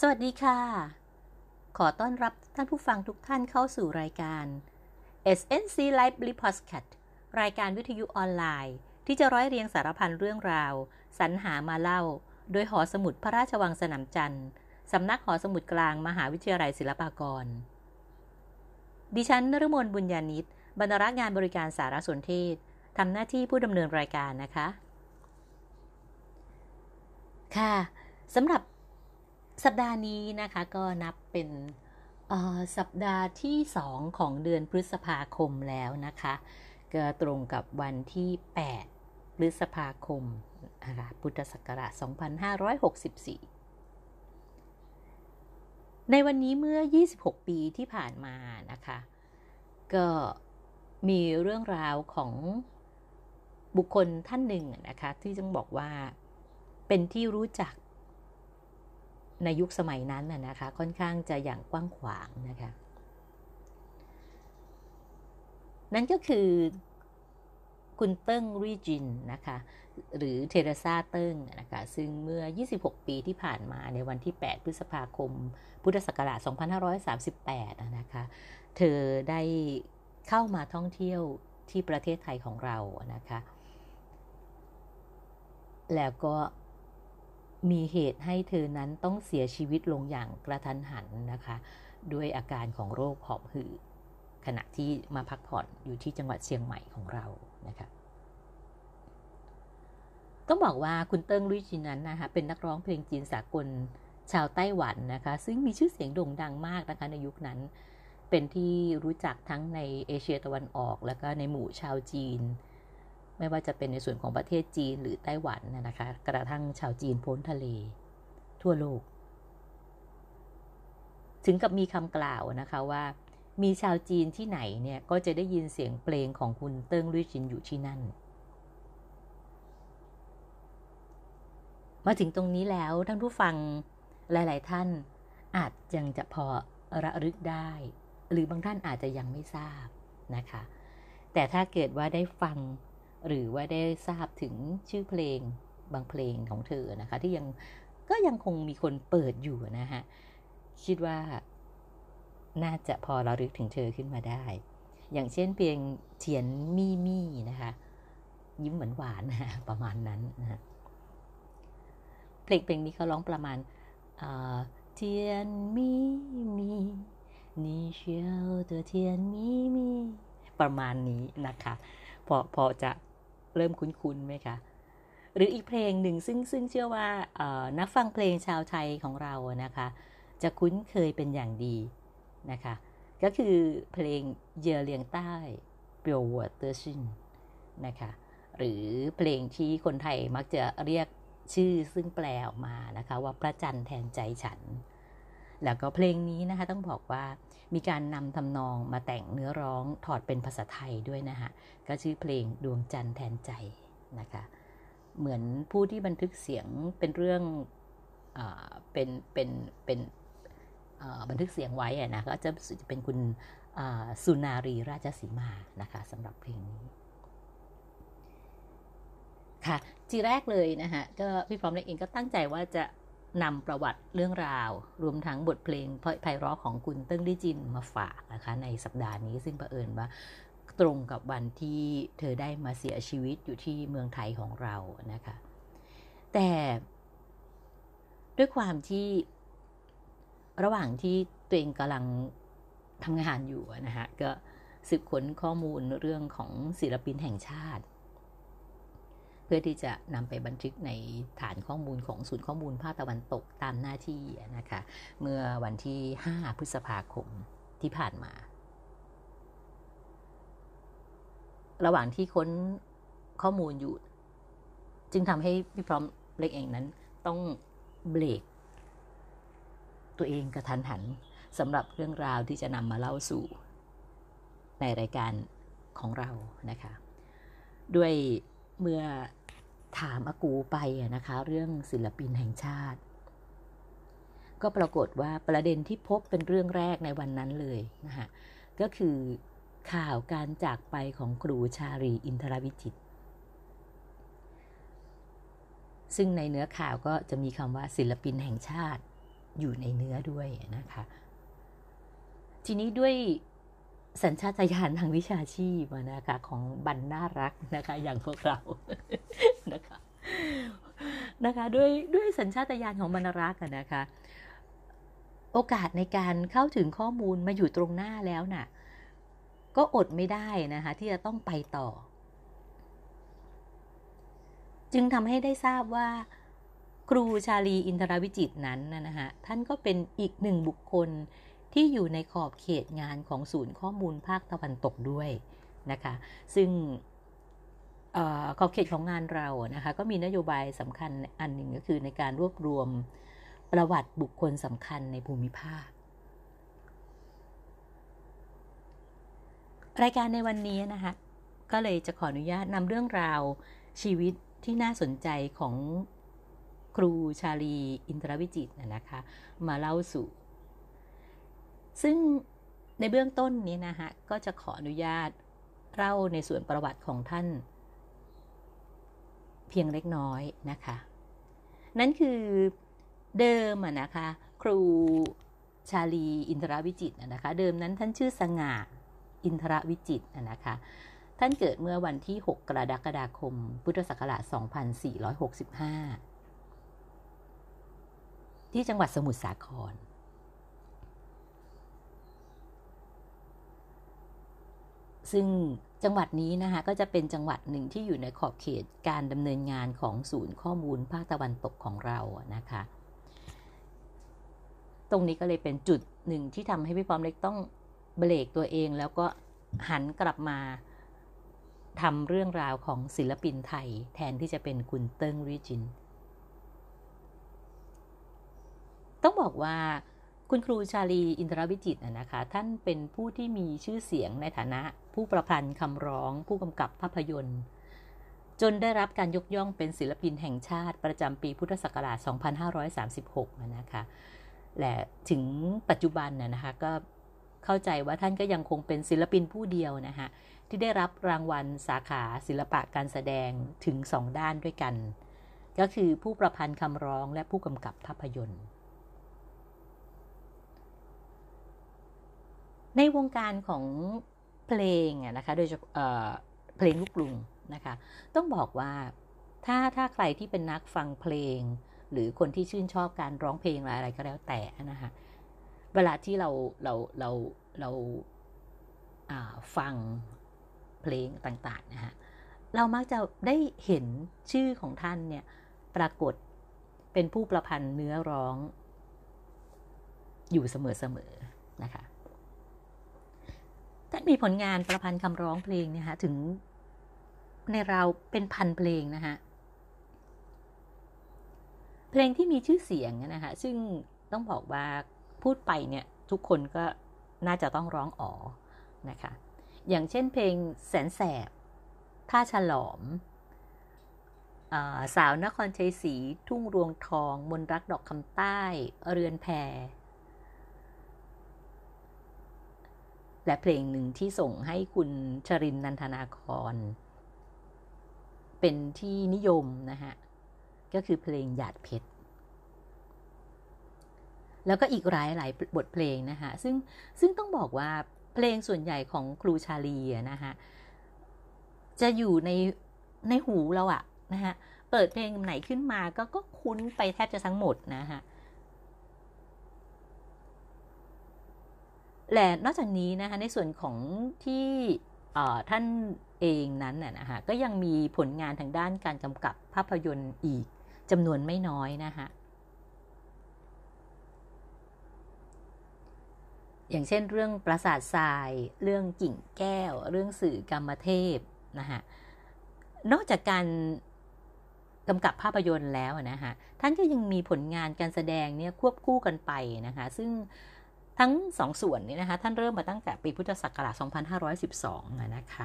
สวัสดีค่ะ ขอต้อนรับท่านผู้ฟังทุกท่านเข้าสู่รายการ SNC Library Podcast รายการวิทยุออนไลน์ ที่จะร้อยเรียงสารพันเรื่องราว สรรหามาเล่า โดยหอสมุดพระราชวังสนามจันทร์สำนักหอสมุดกลางมหาวิทยาลัยศิลปากร ดิฉันนรมนบุญญาณิตบรรณารักงานบริการสารสนเทศทำหน้าที่ผู้ดำเนินรายการนะคะ ค่ะสำหรับ สัปดาห์นี้นะคะก็นับเป็นสัปดาห์ที่ 2 ของเดือนพฤษภาคมแล้วนะคะก็ตรงกับวันที่ 8 พฤษภาคมนะคะพุทธศักราช 2564 ในวันนี้เมื่อ 26 ปีที่ผ่านมานะคะ ก็มีเรื่องราวของบุคคลท่านหนึ่งนะคะ ที่ต้องบอกว่าเป็นที่รู้จัก ในยุคสมัยนั้นนะนะคะ ค่อนข้างจะอย่างกว้างขวางนะคะ นั่นก็คือคุณเติ้งรีจินนะคะ หรือเทเรซาเติ้งนะคะ ซึ่งเมื่อ 26 ปีที่ผ่านมาในวันที่ 8 พฤษภาคม พุทธศักราช 2538 นะคะ เธอได้เข้ามาท่องเที่ยวที่ประเทศไทยของเรานะคะ แล้วก็ มีเหตุให้เธอนั้นต้องเสียชีวิตลงอย่างกระทันหันนะคะ ด้วยอาการของโรคหอบหืดขณะที่มาพักผ่อนอยู่ที่จังหวัดเชียงใหม่ของเรานะคะต้องบอกว่าคุณเติ้งลุยจินนั้นนะคะเป็นนักร้องเพลงจีนสากลชาวไต้หวันนะคะ ซึ่งมีชื่อเสียงโด่งดังมากนะคะในยุคนั้น เป็นที่รู้จักทั้งในเอเชียตะวันออก แล้วก็ในหมู่ชาวจีน ไม่ว่าจะเป็นในส่วนของประเทศจีนหรือไต้หวันนะคะ กระทั่งชาวจีนพ้นทะเล ทั่วโลก ถึงกับมีคำกล่าวนะคะว่า มีชาวจีนที่ไหนเนี่ย ก็จะได้ยินเสียงเพลงของคุณเติ้งลุยจินอยู่ที่นั่น มาถึงตรงนี้แล้วท่านผู้ฟังหลาย ๆ ท่านอาจยังจะพอระลึกได้ หรือบางท่านอาจจะยังไม่ทราบนะคะ แต่ถ้าเกิดว่าได้ฟัง หรือว่าได้ทราบถึงชื่อเพลงบางเพลงของเธอนะคะ ที่ยังก็ยังคงมีคนเปิดอยู่นะฮะคิดว่าน่าจะพอเราลึกถึงเธอขึ้นมาได้ อย่างเช่นเพลงเทียนมี่มี่นะคะ ยิ้มหวานหวานนะประมาณนั้นนะเพลงเพลงนี้เขาร้องประมาณเทียนมี่มี่你需要的甜蜜蜜ประมาณนี้นะคะพอพอจะ เริ่มคุ้นๆไหมคะ หรืออีกเพลงหนึ่งซึ่งซึ่งเชื่อว่านักฟังเพลงชาวไทยของเรานะคะ จะคุ้นเคยเป็นอย่างดีนะคะ ก็คือเพลงเยอเลียงใต้เปียววัวเตอร์ชินนะคะหรือเพลงที่คนไทยมักจะเรียกชื่อซึ่งแปลออกมานะคะ ว่าพระจันทร์แทนใจฉัน แล้วก็เพลงนี้นะคะต้องบอกว่ามีการนำทำนองมาแต่งเนื้อร้องถอดเป็นภาษาไทยด้วยนะคะก็ชื่อเพลงดวงจันทร์แทนใจนะคะเหมือนผู้ที่บันทึกเสียงเป็นเรื่องอเป็นเป็นเป็นบันทึกเสียงไว้นะก็จะจะเป็นคุณสุนารีราชสีมานะคะสำหรับเพลงนี้ค่ะทีแรกเลยนะคะก็พี่พร้อมเองก็ตั้งใจว่าจะ นำประวัติเรื่องราว รวมทั้งบทเพลงไพเราะของคุณเติ้งดิจินมาฝากนะคะ ในสัปดาห์นี้ซึ่งประเอิญว่าตรงกับวันที่เธอได้มาเสียชีวิตอยู่ที่เมืองไทยของเรานะคะ แต่ด้วยความที่ระหว่างที่ตัวเองกำลังทำงานอยู่นะคะก็สืบค้นข้อมูลเรื่องของศิลปินแห่งชาติ เพื่อที่จะนำไปบันทึกในฐานข้อมูลของศูนย์ข้อมูลภาคตะวันตกตามหน้าที่นะคะ เมื่อวันที่ 5 พฤษภาคมที่ผ่านมา ระหว่างที่ค้นข้อมูลอยู่ จึงทำให้พี่พร้อมเล็กเองนั้น ต้องเบรกตัวเองกระทันหันสำหรับเรื่องราวที่จะนำมาเล่าสู่ ในรายการของเรานะคะ ด้วย เมื่อถามอากูไปนะคะ เรื่องศิลปินแห่งชาติ ก็ปรากฏว่าประเด็นที่พบเป็นเรื่องแรกในวันนั้นเลยนะคะก็คือข่าวการจากไปของครูชาลีอินทรวิจิต ซึ่งในเนื้อข่าวก็จะมีคำว่าศิลปินแห่งชาติอยู่ในเนื้อด้วยนะคะ ทีนี้ด้วย สัญชาตญาณทางวิชาชีพนะคะของบรรน่ารักนะคะ อย่างพวกเรานะคะนะคะด้วยด้วยสัญชาตญาณของบรรรักนะคะ โอกาสในการเข้าถึงข้อมูลมาอยู่ตรงหน้าแล้วนะ่ะ ก็อดไม่ได้นะคะ ที่จะต้องไปต่อ จึงทำให้ได้ทราบว่า ครูชาลีอินทรวิจิตนั้นนะฮะท่านก็เป็นอีกหนึ่งบุคคล ที่อยู่ในขอบเขตงานของศูนย์ข้อมูลภาคตะวันตกด้วยนะคะ ซึ่งขอบเขตของงานเรานะคะก็มีนโยบายสำคัญอันหนึ่งก็คือในการรวบรวมประวัติบุคคลสำคัญในภูมิภาค รายการในวันนี้นะคะก็เลยจะขออนุญาตนำเรื่องราวชีวิตที่น่าสนใจของครูชาลีอินทรวิจิตนะคะ มาเล่าสู่ ซึ่งในเบื้องต้นนี้นะคะก็จะขออนุญาตเล่าในส่วนประวัติของท่าน เพียงเล็กน้อยนะคะ นั่นคือเดิมอะนะคะ ครูชาลีอินทรวิจิตนะคะ เดิมนั้นท่านชื่อสง่าอินทรวิจิตนะคะ ท่านเกิดเมื่อวันที่ 6 กรกฎาคม พุทธศักราช 2465 ที่จังหวัดสมุทรสาคร ซึ่งจังหวัดนี้นะคะก็จะเป็นจังหวัดหนึ่งที่อยู่ในขอบเขตการดำเนินงานของศูนย์ข้อมูลภาคตะวันตกของเรานะคะ ตรงนี้ก็เลยเป็นจุดหนึ่งที่ทำให้พี่พร้อมเล็กต้องเบรกตัวเองแล้วก็หันกลับมาทำเรื่องราวของศิลปินไทย แทนที่จะเป็นคุณเติ้งริจิน ต้องบอกว่า คุณครูชาลีอินทรวิจิตนะคะ ท่านเป็นผู้ที่มีชื่อเสียงในฐานะ ผู้ประพันธ์คำร้อง ผู้กำกับภาพยนตร์ จนได้รับการยกย่องเป็นศิลปินแห่งชาติประจำปีพุทธศักราช 2536 นะคะ และถึงปัจจุบันนะคะก็เข้าใจว่าท่านก็ยังคงเป็นศิลปินผู้เดียวนะคะที่ได้รับรางวัลสาขาศิลปะการแสดงถึงสองด้านด้วยกัน ก็คือผู้ประพันธ์คำร้องและผู้กำกับภาพยนตร์ ในวงการของเพลงนะคะโดยเฉพาะเพลงลูกกรุงนะคะต้องบอกว่าถ้าถ้าใครที่เป็นนักฟังเพลง หรือคนที่ชื่นชอบการร้องเพลงอะไรก็แล้วแต่นะคะเวลาที่เราเราเราเราฟังเพลงต่างๆนะฮะเรามักจะได้เห็นชื่อของท่านเนี่ยปรากฏเป็นผู้ประพันธ์เนื้อร้องอยู่เสมอๆนะคะ ท่านมีผลงานประพันธ์คำร้องเพลงเนี่ยฮะถึงในเราเป็นพันเพลงนะคะเพลงที่มีชื่อเสียงนะคะซึ่งต้องบอกว่าพูดไปเนี่ยทุกคนก็น่าจะต้องร้องอ๋อนะคะ อย่างเช่นเพลงแสนแสบ ท่าฉลอมอสาวนครชัยศรีทุ่งรวงทอง มนรักดอกคำใต้ เรือนแพ และเพลงหนึ่งที่ส่งให้คุณชรินนันทนาคร เป็นที่นิยมนะฮะ ก็คือเพลงหยาดเพชร แล้วก็อีกหลายหลายบทเพลงนะคะซึ่งซึ่งต้องบอกว่าเพลงส่วนใหญ่ของครูชาลีนะคะจะอยู่ในในหูเราอะนะฮะ เปิดเพลงไหนขึ้นมาก็ก็คุ้นไปแทบจะทั้งหมดนะฮะ และนอกจากนี้นะคะในส่วนของที่ท่านเองนั้นนะคะก็ยังมีผลงานทางด้านการกำกับภาพยนตร์อีกจำนวนไม่น้อยนะคะอย่างเช่นเรื่องปราสาททราย เรื่องกิ่งแก้ว เรื่องสื่อกรรมเทพนะคะนอกจากการกำกับภาพยนตร์แล้วนะคะท่านก็ยังมีผลงานการแสดงเนี่ยควบคู่กันไปนะคะซึ่ง ทั้งสองส่วนนี้นะคะ ท่านเริ่มมาตั้งแต่ปีพุทธศักราช 2512 นะคะ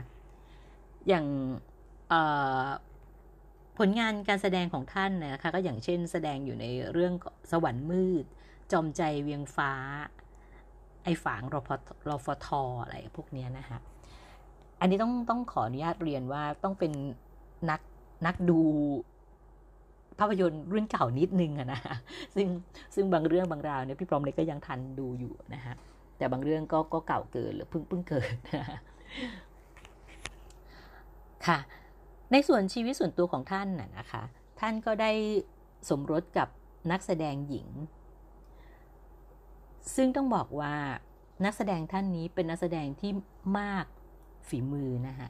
อย่างผลงานการแสดงของท่านนะคะ ก็อย่างเช่นแสดงอยู่ในเรื่องสวรรค์มืด จอมใจเวียงฟ้า ไอฝางรอพรอฟทอะไรพวกนี้นะคะ อันนี้ต้องต้องขออนุญาตเรียนว่าต้องเป็นนักนักดู ภาพยนตร์รุ่นเก่านิดนึงอะนะซึ่งซึ่งบางเรื่องบางราวเนี่ยพี่ปรอมเล็กก็ยังทันดูอยู่นะฮะแต่บางเรื่องก็ก็เก่าเกินหรือเพิ่งเพิ่งเกิดค่ะ ในส่วนชีวิตส่วนตัวของท่านน่ะนะคะ ท่านก็ได้สมรสกับนักแสดงหญิง ซึ่งต้องบอกว่านักแสดงท่านนี้เป็นนักแสดงที่มากฝีมือนะคะ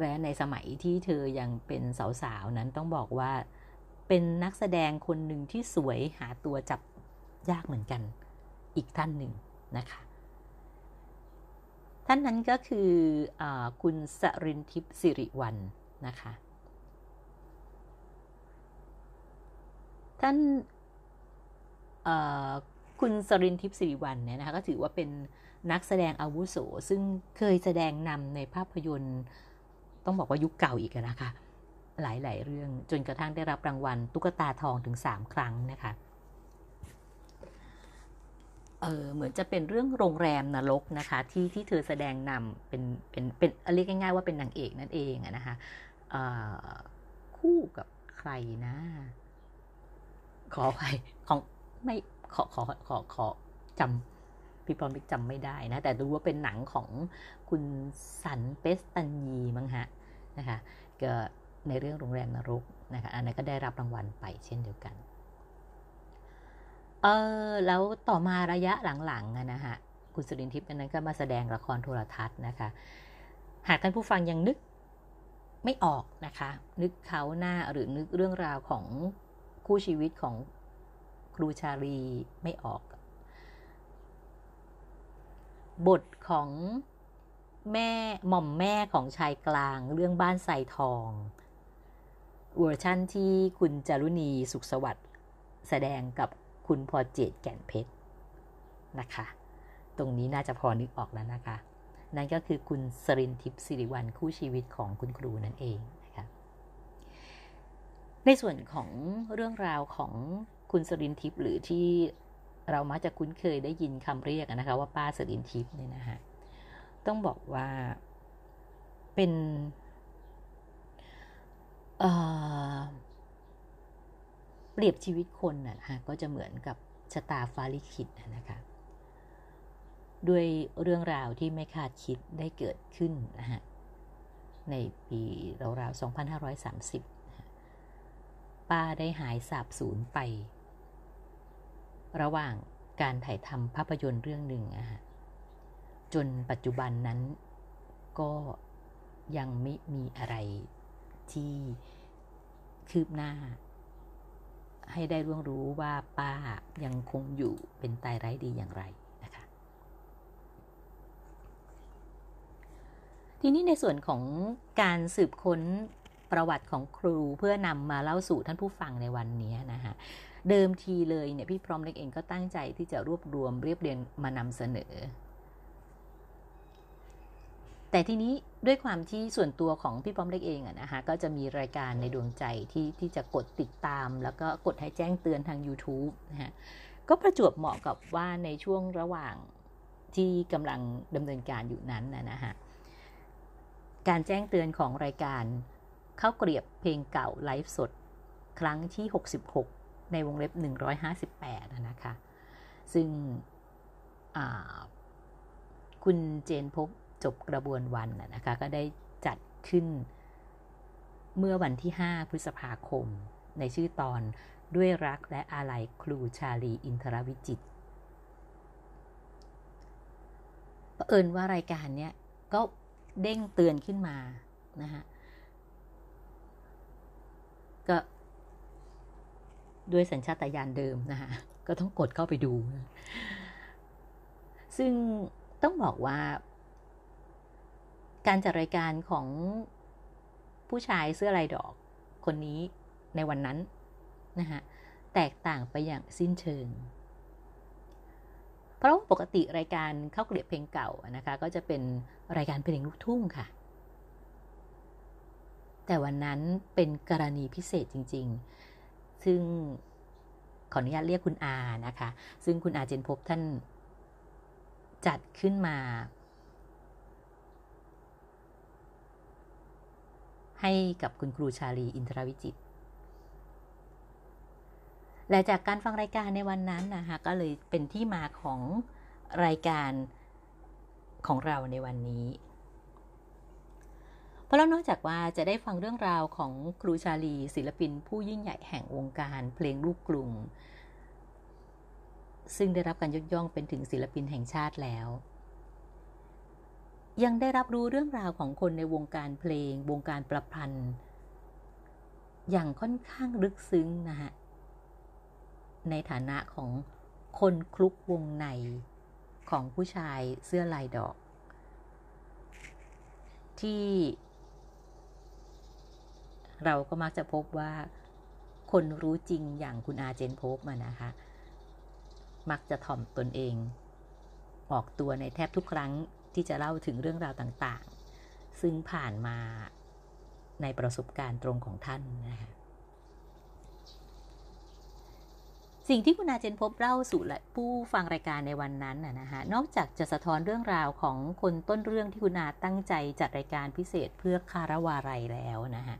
และในสมัยที่เธอยังเป็นสาวๆนั้นต้องบอกว่า เป็นนักแสดงคนหนึ่งที่สวยหาตัวจับยากเหมือนกันอีกท่านหนึ่งนะคะ ท่านนั้นก็คืออคุณสรินทิพย์สิริวัลนะคะ ท่านคุณสรินทิพย์สิริวัลเนี่ยนะคะก็ถือว่าเป็นนักแสดงอาวุโสซึ่งเคยแสดงนำในภาพยนตร์ ต้องบอกว่ายุคเก่าอีกนะคะ หลายๆ เรื่อง จนกระทั่งได้รับรางวัลตุ๊กตาทองถึง 3 ครั้งนะคะเออเหมือนจะเป็นเรื่องโรงแรมนรกนะคะที่ที่เธอแสดงนำเป็นเป็นเป็นเรียกง่ายๆว่าเป็นนางเอกนั่นเองนะคะคู่กับใครนะ ขอไปของไม่ขอขอขอขอจำพี่ปอมจำไม่ได้นะ แต่รู้ว่าเป็นหนังของคุณสันเปสตันยีมั้งฮะนะคะก็ ในเรื่องโรงแรมนรกนะคะอันนั้นก็ได้รับรางวัลไปเช่นเดียวกัน เออแล้วต่อมาระยะหลังๆนะฮะคุณสุรินทิพย์นั้นก็มาแสดงละครโทรทัศน์นะคะ หากท่านผู้ฟังยังนึกไม่ออกนะคะ นึกเขาหน้าหรือนึกเรื่องราวของคู่ชีวิตของครูชาลีไม่ออก บทของแม่หม่อมแม่ของชายกลางเรื่องบ้านไซทอง เวอร์ชั่นที่คุณจารุณีสุขสวัสดิ์แสดงกับคุณพอเจตแก่นเพชรนะคะ ตรงนี้น่าจะพอนึกออกแล้วนะคะ นั่นก็คือคุณสรินทิพย์สิริวัลคู่ชีวิตของคุณครูนั่นเองนะคะ ในส่วนของเรื่องราวของคุณสรินทิพย์หรือที่เรามักจะคุ้นเคยได้ยินคำเรียกนะคะว่าป้าสรินทิพย์เนี่ยนะคะต้องบอกว่าเป็น เปรียบชีวิตคนนะคะก็จะเหมือนกับชะตาฟ้าลิขิตนะคะด้วยเรื่องราวที่ไม่คาดคิดได้เกิดขึ้นนะฮะในปีราวๆ 2530 ป้าได้หายสาบสูญไป ระหว่างการถ่ายทำภาพยนตร์เรื่องหนึ่งอะฮะจนปัจจุบันนั้นก็ยังไม่มีอะไร ที่คืบหน้า ให้ได้ร่วงรู้ว่าป้ายังคงอยู่เป็นตายไร้ดีอย่างไรนะคะทีนี้ในส่วนของการสืบค้นประวัติของครูเพื่อนำมาเล่าสู่ท่านผู้ฟังในวันนี้นะคะเดิมทีเลยเนี่ยพี่พร้อมเล็กเองก็ตั้งใจที่จะรวบรวมเรียบเรียงมานำเสนอ แต่ทีนี้ด้วยความที่ส่วนตัวของพี่ป้อมเล็กเองอะนะคะก็จะมีรายการในดวงใจที่ที่จะกดติดตาม แล้วก็กดให้แจ้งเตือนทาง YouTube นะฮะก็ประจวบเหมาะกับว่าในช่วงระหว่างที่กำลังดำเนินการอยู่นั้นนะฮะการแจ้งเตือนของรายการเข้าเกลียบเพลงเก่าไลฟ์สด ครั้งที่ 66 ในวงเล็บ 158 นะคะ ซึ่งคุณเจนพบ จบกระบวนวันนะคะก็ได้จัดขึ้นเมื่อวันที่ 5 พฤษภาคม ในชื่อตอนด้วยรักและอาลัยครูชาลีอินทรวิจิตประเอิญว่ารายการเนี้ยก็เด้งเตือนขึ้นมานะฮะก็ด้วยสัญชาตญาณเดิมนะคะก็ต้องกดเข้าไปดู ซึ่งต้องบอกว่า การจัดรายการของผู้ชายเสื้อลายดอกคนนี้ในวันนั้นนะคะแตกต่างไปอย่างสิ้นเชิง เพราะปกติรายการเข้าเกลียบเพลงเก่านะคะ ก็จะเป็นรายการเพลงลูกทุ่งค่ะ แต่วันนั้นเป็นกรณีพิเศษจริง ๆ ซึ่งขออนุญาตเรียกคุณอานะคะ ซึ่งคุณอาเจนพบท่านจัดขึ้นมา ให้กับคุณครูชาลีอินทรวิจิตและจากการฟังรายการในวันนั้นนะคะก็เลยเป็นที่มาของรายการของเราในวันนี้ เพราะแล้วนอกจากว่าจะได้ฟังเรื่องราวของครูชาลี ศิลปินผู้ยิ่งใหญ่แห่งวงการเพลงลูกกรุงซึ่งได้รับการยกย่องเป็นถึงศิลปินแห่งชาติแล้ว ยังได้รับรู้เรื่องราวของคนในวงการเพลง วงการประพันธ์ อย่างค่อนข้างลึกซึ้งนะฮะ ในฐานะของคนคลุกวงในของผู้ชายเสื้อลายดอก ที่ เราก็มักจะพบว่า คนรู้จริงอย่างคุณอาเจนพบมานะคะ มักจะถ่อมตนเอง ออกตัวในแทบทุกครั้ง ที่จะเล่าถึงเรื่องราวต่างๆ ซึ่งผ่านมาในประสบการณ์ตรงของท่านนะคะสิ่งที่คุณอาเจนพบเล่าสู่ผู้ฟังรายการในวันนั้นนะฮะนอกจากจะสะท้อนเรื่องราวของคนต้นเรื่องที่คุณอาตั้งใจจัดรายการพิเศษเพื่อคารวาไรแล้วนะฮะ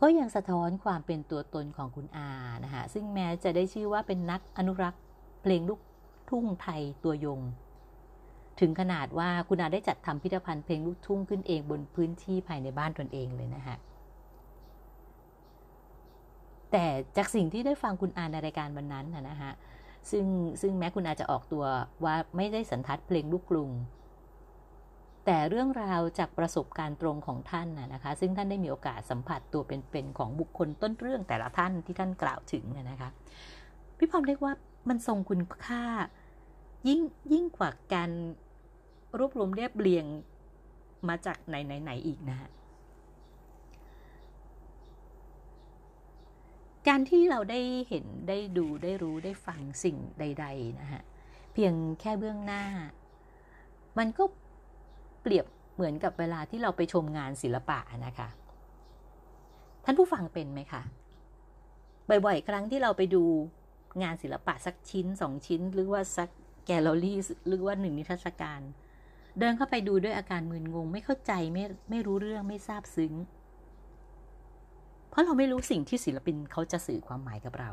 ก็ยังสะท้อนความเป็นตัวตนของคุณอานะคะซึ่งแม้จะได้ชื่อว่าเป็นนักอนุรักษ์เพลงลูก ทุ่งไทยตัวยง ถึงขนาดว่าคุณอาได้จัดทำพิพิธภัณฑ์เพลงลูกทุ่งขึ้นเองบนพื้นที่ภายในบ้านตนเองเลยนะคะแต่จากสิ่งที่ได้ฟังคุณอาในรายการวันนั้นนะฮะซึ่งซึ่งแม้คุณอาจะออกตัวว่าไม่ได้สันทัดเพลงลูกกรุง แต่เรื่องราวจากประสบการณ์ตรงของท่านนะคะ ซึ่งท่านได้มีโอกาสสัมผัสตัวเป็นๆของบุคคลต้นเรื่องแต่ละท่านที่ท่านกล่าวถึงนะคะพี่พอมเรียกว่า มันทรงคุณค่า ยิ่งยิ่งกว่าการรวบรวมเรียบเรียงมาจากไหนไหนไหนอีกนะฮะการที่เราได้เห็นได้ดูได้รู้ได้ฟังสิ่งใด ๆ นะฮะ เพียงแค่เบื้องหน้า มันก็เปรียบเหมือนกับเวลาที่เราไปชมงานศิลปะนะคะ ท่านผู้ฟังเป็นไหมคะ บ่อยๆ ครั้งที่เราไปดู งานศิลปะสักชิ้นสองชิ้น หรือว่าสักแกลเลอรี่หรือว่าหนึ่งนิทรรศการ เดินเข้าไปดูด้วยอาการมึนงง ไม่เข้าใจไม่ไม่รู้เรื่องไม่ทราบซึ้ง เพราะเราไม่รู้สิ่งที่ศิลปินเขาจะสื่อความหมายกับเรา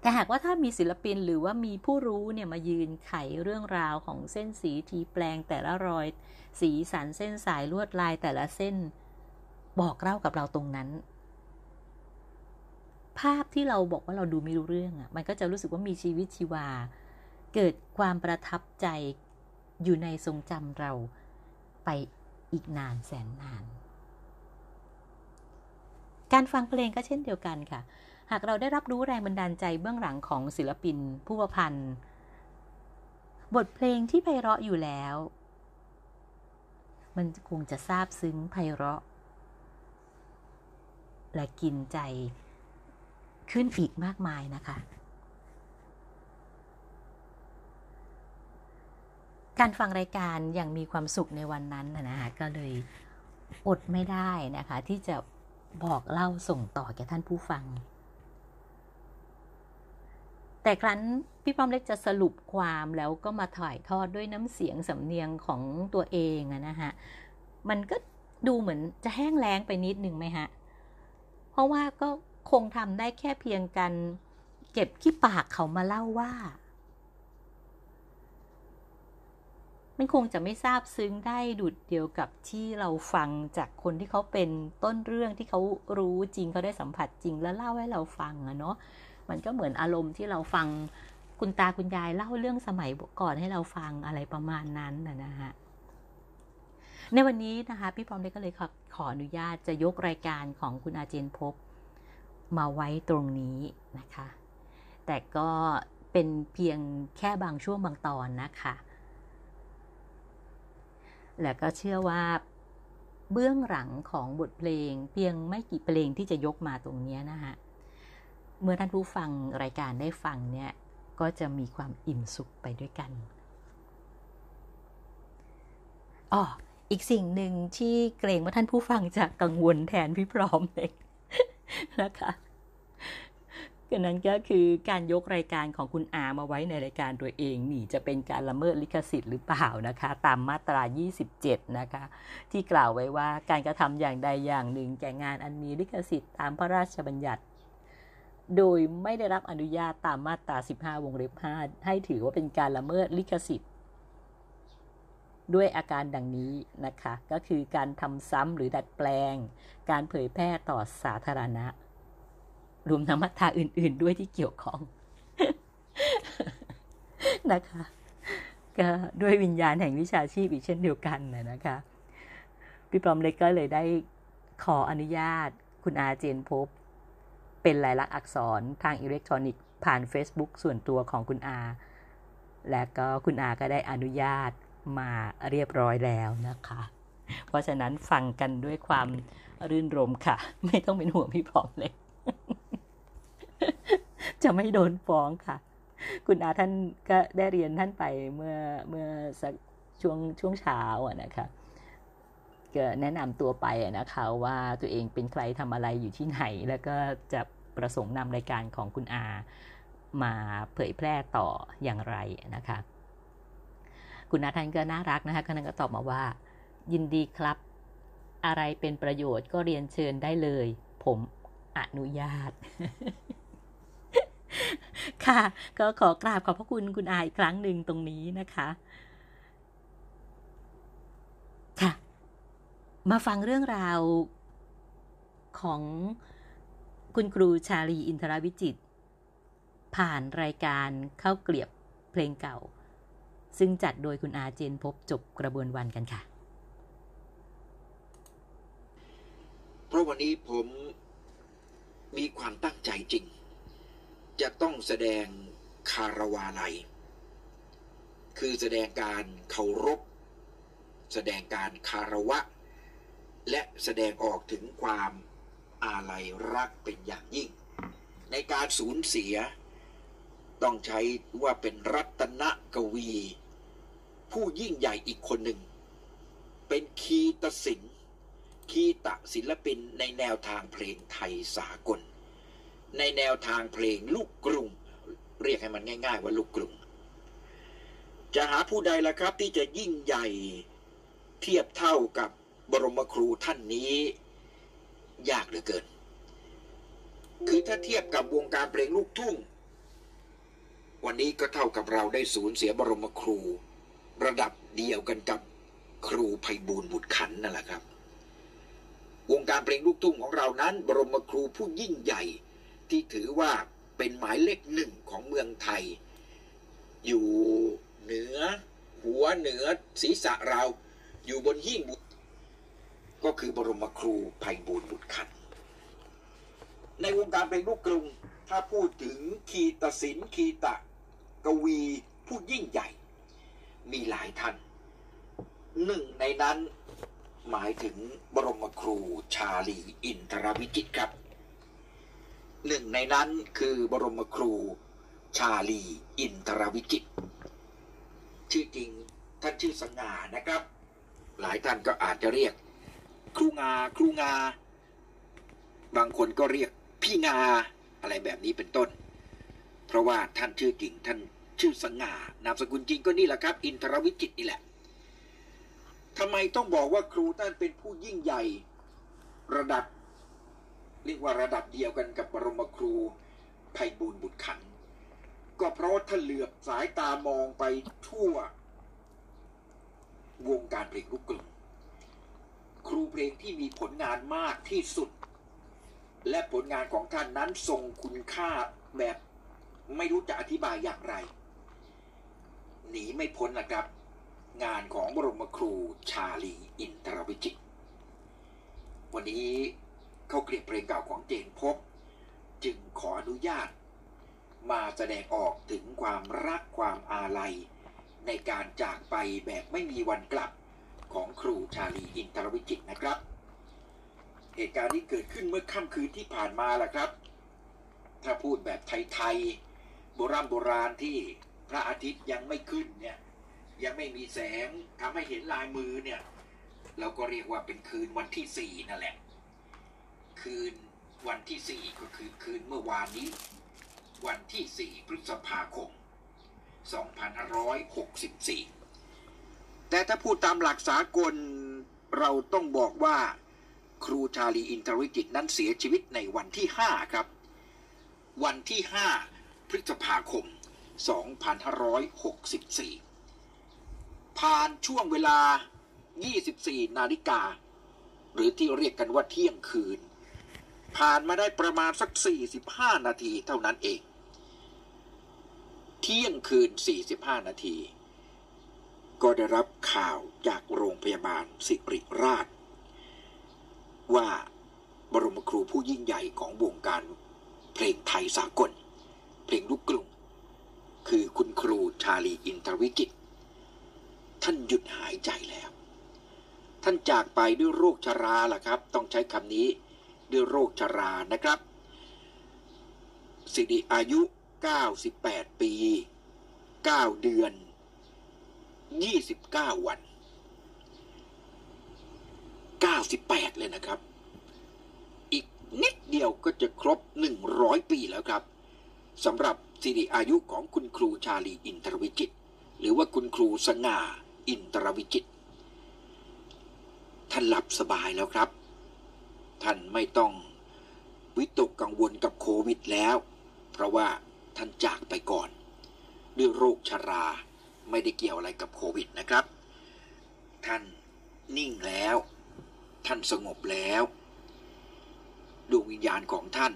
แต่หากว่าถ้ามีศิลปินหรือว่ามีผู้รู้เนี่ยมายืนไขเรื่องราวของเส้นสีทีแปลงแต่ละรอย สีสันเส้นสายลวดลายแต่ละเส้น บอกเล่ากับเราตรงนั้น ภาพที่เราบอกว่าเราดูไม่รู้เรื่องอะ่ะ มันก็จะรู้สึกว่ามีชีวิตชีวา เกิดความประทับใจอยู่ในทรงจำเราไปอีกนานแสนนาน การฟังเพลงก็เช่นเดียวกันค่ะ หากเราได้รับรู้แรงบันดาลใจเบื้องหลังของศิลปิน ผู้ประพันธ์บทเพลงที่ไพเราะอยู่แล้ว มันคงจะซาบซึ้งไพเราะ และกินใจ ขึ้นอีกมากมายนะคะ การฟังรายการอย่างมีความสุขในวันนั้นนะคะก็เลยอดไม่ได้นะคะ ที่จะบอกเล่าส่งต่อแก่ท่านผู้ฟัง แต่ครั้นพี่ป้อมเล็กจะสรุปความแล้วก็มาถ่ายทอดด้วยน้ำเสียงสำเนียงของตัวเองนะฮะ มันก็ดูเหมือนจะแห้งแล้งไปนิดนึงไหมฮะ เพราะว่าก็ คงทำได้แค่เพียงกัน เก็บขี้ปากเขามาเล่าว่า มันคงจะไม่ทราบซึ้งได้ดุดเดียวกับที่เราฟังจากคนที่เขาเป็นต้นเรื่องที่เขารู้จริงเขาได้สัมผัสจริงแล้วเล่าให้เราฟังอะเนาะมันก็เหมือนอารมณ์ที่เราฟังคุณตาคุณยายเล่าเรื่องสมัยก่อนให้เราฟังอะไรประมาณนั้นนะฮะในวันนี้นะคะ พี่พร้อมเล็กก็เลยขอขออนุญาตจะยกรายการของคุณอาเจนพบ มาไว้ตรงนี้นะคะ แต่ก็เป็นเพียงแค่บางช่วงบางตอนนะคะ และก็เชื่อว่าเบื้องหลังของบทเพลง เพียงไม่กี่เพลงที่จะยกมาตรงนี้นะคะเมื่อท่านผู้ฟังรายการได้ฟังเนี่ย ก็จะมีความอิ่มสุขไปด้วยกันอ๋ออีกสิ่งหนึ่งที่เกรงว่าท่านผู้ฟังจะกังวลแทนพี่พร้อมเอง นะคะก็นั้นก็คือการยกรายการของคุณอามาไว้ในรายการตัวเองนี่จะเป็นการละเมิดลิขสิทธิ์หรือเปล่านะคะ ตามมาตรา 27 นะคะ ที่กล่าวไว้ว่าการกระทำอย่างใดอย่างหนึ่งแก่งานอันมีลิขสิทธิ์ตามพระราชบัญญัติ โดยไม่ได้รับอนุญาตตามมาตรา 15 วงเล็บ 5 ให้ถือว่าเป็นการละเมิดลิขสิทธิ์ ด้วยอาการดังนี้นะคะ ก็คือการทำซ้ำหรือดัดแปลง การเผยแพร่ต่อสาธารณะ รวมทั้งมาตราอื่น ๆ ด้วยที่เกี่ยวข้องนะคะก็ด้วยวิญญาณแห่งวิชาชีพอีกเช่นเดียวกันนะนะคะพี่ปอมเล็กก็เลยได้ขออนุญาตคุณอาเจนพบ เป็นลายลักษณ์อักษรทางอิเล็กทรอนิกส์ผ่าน Facebook ส่วนตัวของคุณอา และก็คุณอาก็ได้อนุญาต มาเรียบร้อยแล้วนะคะ เพราะฉะนั้นฟังกันด้วยความรื่นรมค่ะ ไม่ต้องเป็นห่วงพี่ปอมเล็กจะไม่โดนฟ้องค่ะ คุณอาท่านก็ได้เรียนท่านไปเมื่อเมื่อสักช่วงช่วงเช้าอะนะคะก็แนะนำตัวไปอะนะคะว่าตัวเองเป็นใครทำอะไรอยู่ที่ไหน แล้วก็จะประสงค์นำรายการของคุณอามาเผยแพร่ต่ออย่างไรนะคะ คุณอาท่านก็น่ารักนะคะท่านก็ตอบมาว่า ยินดีครับ อะไรเป็นประโยชน์ก็เรียนเชิญได้เลย ผมอนุญาต ค่ะ ก็ขอกราบขอบพระคุณคุณอาอีกครั้งหนึ่งตรงนี้นะคะ ค่ะ มาฟังเรื่องราวของคุณครูชาลีอินทรวิจิต ผ่านรายการเข้าเกลียบเพลงเก่า ซึ่งจัดโดยคุณอาเจนพบจบกระบวนวันกันค่ะ เพราะวันนี้ผมมีความตั้งใจจริง จะต้องแสดงคารวาลัย คือแสดงการเคารพ แสดงการคารวะ และแสดงออกถึงความอาลัยรักเป็นอย่างยิ่ง ในการสูญเสียต้องใช้ว่าเป็นรัตนกวี ผู้ยิ่งใหญ่อีกคนหนึ่ง เป็นคีตศิลป์คีตศิลปินในแนวทางเพลงไทยสากล ในแนวทางเพลงลูกกรุง เรียกให้มันง่าย ๆ ว่าลูกกรุง จะหาผู้ใดล่ะครับที่จะยิ่งใหญ่เทียบเท่ากับบรมครูท่านนี้ ยากเหลือเกิน คือถ้าเทียบกับวงการเพลงลูกทุ่ง วันนี้ก็เท่ากับเราได้สูญเสียบรมครู ระดับเดียวกันกับครูไพบูลย์บุตรขันนั่นแหละครับ วงการเพลงลูกทุ่งของเรานั้น บรมครูผู้ยิ่งใหญ่ที่ถือว่าเป็นหมายเลขหนึ่งของเมืองไทย อยู่เหนือ หัวเหนือศีรษะเราอยู่บนหิ้งบุก็คือบรมครูไพบูลย์บุตรขัน ในวงการเพลงลูกกรุง ถ้าพูดถึงคีตศิลป์คีตะ กวีผู้ยิ่งใหญ่ มีหลายท่าน หนึ่งในนั้นหมายถึงบรมครูชาลีอินทรวิจิตครับ หนึ่งในนั้นคือบรมครูชาลีอินทรวิจิต ชื่อจริงท่านชื่อสง่านะครับ หลายท่านก็อาจจะเรียก ครูงาครูงา บางคนก็เรียกพี่งาอะไรแบบนี้เป็นต้น เพราะว่าท่านชื่อจริงท่าน ชื่อสง่านามสกุลจริงก็นี่แหละครับ อินทรวิจิตนี่แหละทำไมต้องบอกว่าครูท่านเป็นผู้ยิ่งใหญ่ ระดับ เรียกว่าระดับเดียวกันกับบรมครูไพบูลบุตรขัน ก็เพราะว่าท่านเหลือบสายตามองไปทั่ว วงการเพลงลูกกรุงครูเพลงที่มีผลงานมากที่สุด และผลงานของท่านนั้นทรงคุณค่าแบบไม่รู้จะอธิบายอย่างไร หนีไม่พ้นนะครับ งานของบรมครูชาลีอินทรวิจิตรวันนี้เขาเกลียบเพลงเก่าของเจนพบ จึงขออนุญาต มาแสดงออกถึงความรักความอาลัย ในการจากไปแบบไม่มีวันกลับของครูชาลีอินทรวิจิตรนะครับ เหตุการณ์นี้เกิดขึ้นเมื่อค่ำคืนที่ผ่านมาแหละครับ ถ้าพูดแบบไทยๆโบราณโบราณที่ พระอาทิตย์ยังไม่ขึ้นเนี่ยยังไม่มีแสงทำให้เห็นลายมือเนี่ย เราก็เรียกว่าเป็นคืนวันที่สี่นั่นแหละ คืนวันที่สี่ก็คือคืนเมื่อวานนี้ วันที่4พฤษภาคม 2564 แต่ถ้าพูดตามหลักสากลเราต้องบอกว่าครูชาลีอินทริจิตนั้นเสียชีวิตในวันที่ 5 ครับ วันที่ 5 พฤษภาคม 2564 ผ่านช่วงเวลา 24 นาฬิกา หรือที่เรียกกันว่าเที่ยงคืน ผ่านมาได้ประมาณสัก 45 นาทีเท่านั้นเอง เที่ยงคืน 45 นาที ก็ได้รับข่าวจากโรงพยาบาลสิริราช ว่าบรมครูผู้ยิ่งใหญ่ของวงการเพลงไทยสากล เพลงลูกกรุง คือคุณครูชาลีอินทรวิกิต ท่านหยุดหายใจแล้ว ท่านจากไปด้วยโรคชราล่ะครับ ต้องใช้คำนี้ด้วยโรคชรานะครับ สิริอายุ 98 ปี 9 เดือน 29 วัน 98 เลยนะครับ อีกนิดเดียวก็จะครบ 100 ปีแล้วครับสำหรับ สิริอายุของคุณครูชาลีอินทรวิจิต หรือว่าคุณครูสง่าอินทรวิจิต ท่านหลับสบายแล้วครับ ท่านไม่ต้องวิตกกังวลกับโควิดแล้ว เพราะว่าท่านจากไปก่อน ด้วยโรคชราไม่ได้เกี่ยวอะไรกับโควิดนะครับ ท่านนิ่งแล้ว ท่านสงบแล้วดวงวิญญาณของท่าน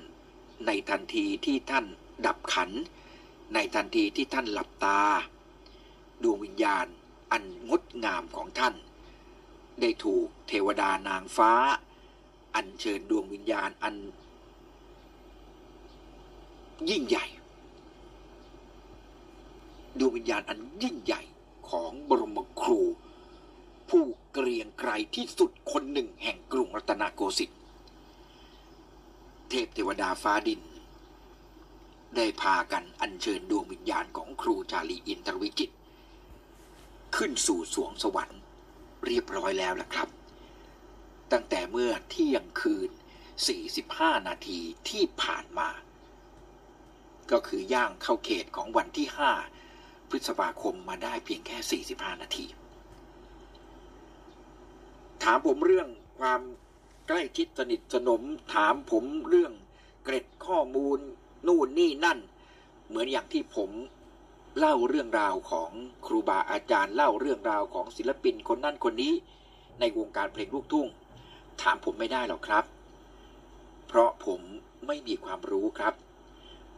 ในทันทีที่ท่านดับขัน ในทันทีที่ท่านหลับตา ดวงวิญญาณอันงดงามของท่าน ได้ถูกเทวดานางฟ้า อัญเชิญดวงวิญญาณอัน ยิ่งใหญ่ ดวงวิญญาณอันยิ่งใหญ่ของบรมครู ผู้เกรียงไกรที่สุดคนหนึ่งแห่งกรุงรัตนโกสินทร์เทพเทวดาฟ้าดิน ได้พากันอัญเชิญดวงวิญญาณของครูชาลีอินทรวิจิต ขึ้นสู่สวงสวรรค์ เรียบร้อยแล้วล่ะครับ ตั้งแต่เมื่อเที่ยงคืน 45 นาทีที่ผ่านมา ก็คือย่างเข้าเขตของวันที่ 5 พฤษภาคมมาได้เพียงแค่ 45 นาที ถามผมเรื่องความใกล้ชิดสนิทสนมถามผมเรื่องเกร็ดข้อมูล นู่นนี่นั่น เหมือนอย่างที่ผมเล่าเรื่องราวของครูบาอาจารย์เล่าเรื่องราวของศิลปินคนนั่นคนนี้ ในวงการเพลงลูกทุ่ง ถามผมไม่ได้หรอกครับ เพราะผมไม่มีความรู้ครับ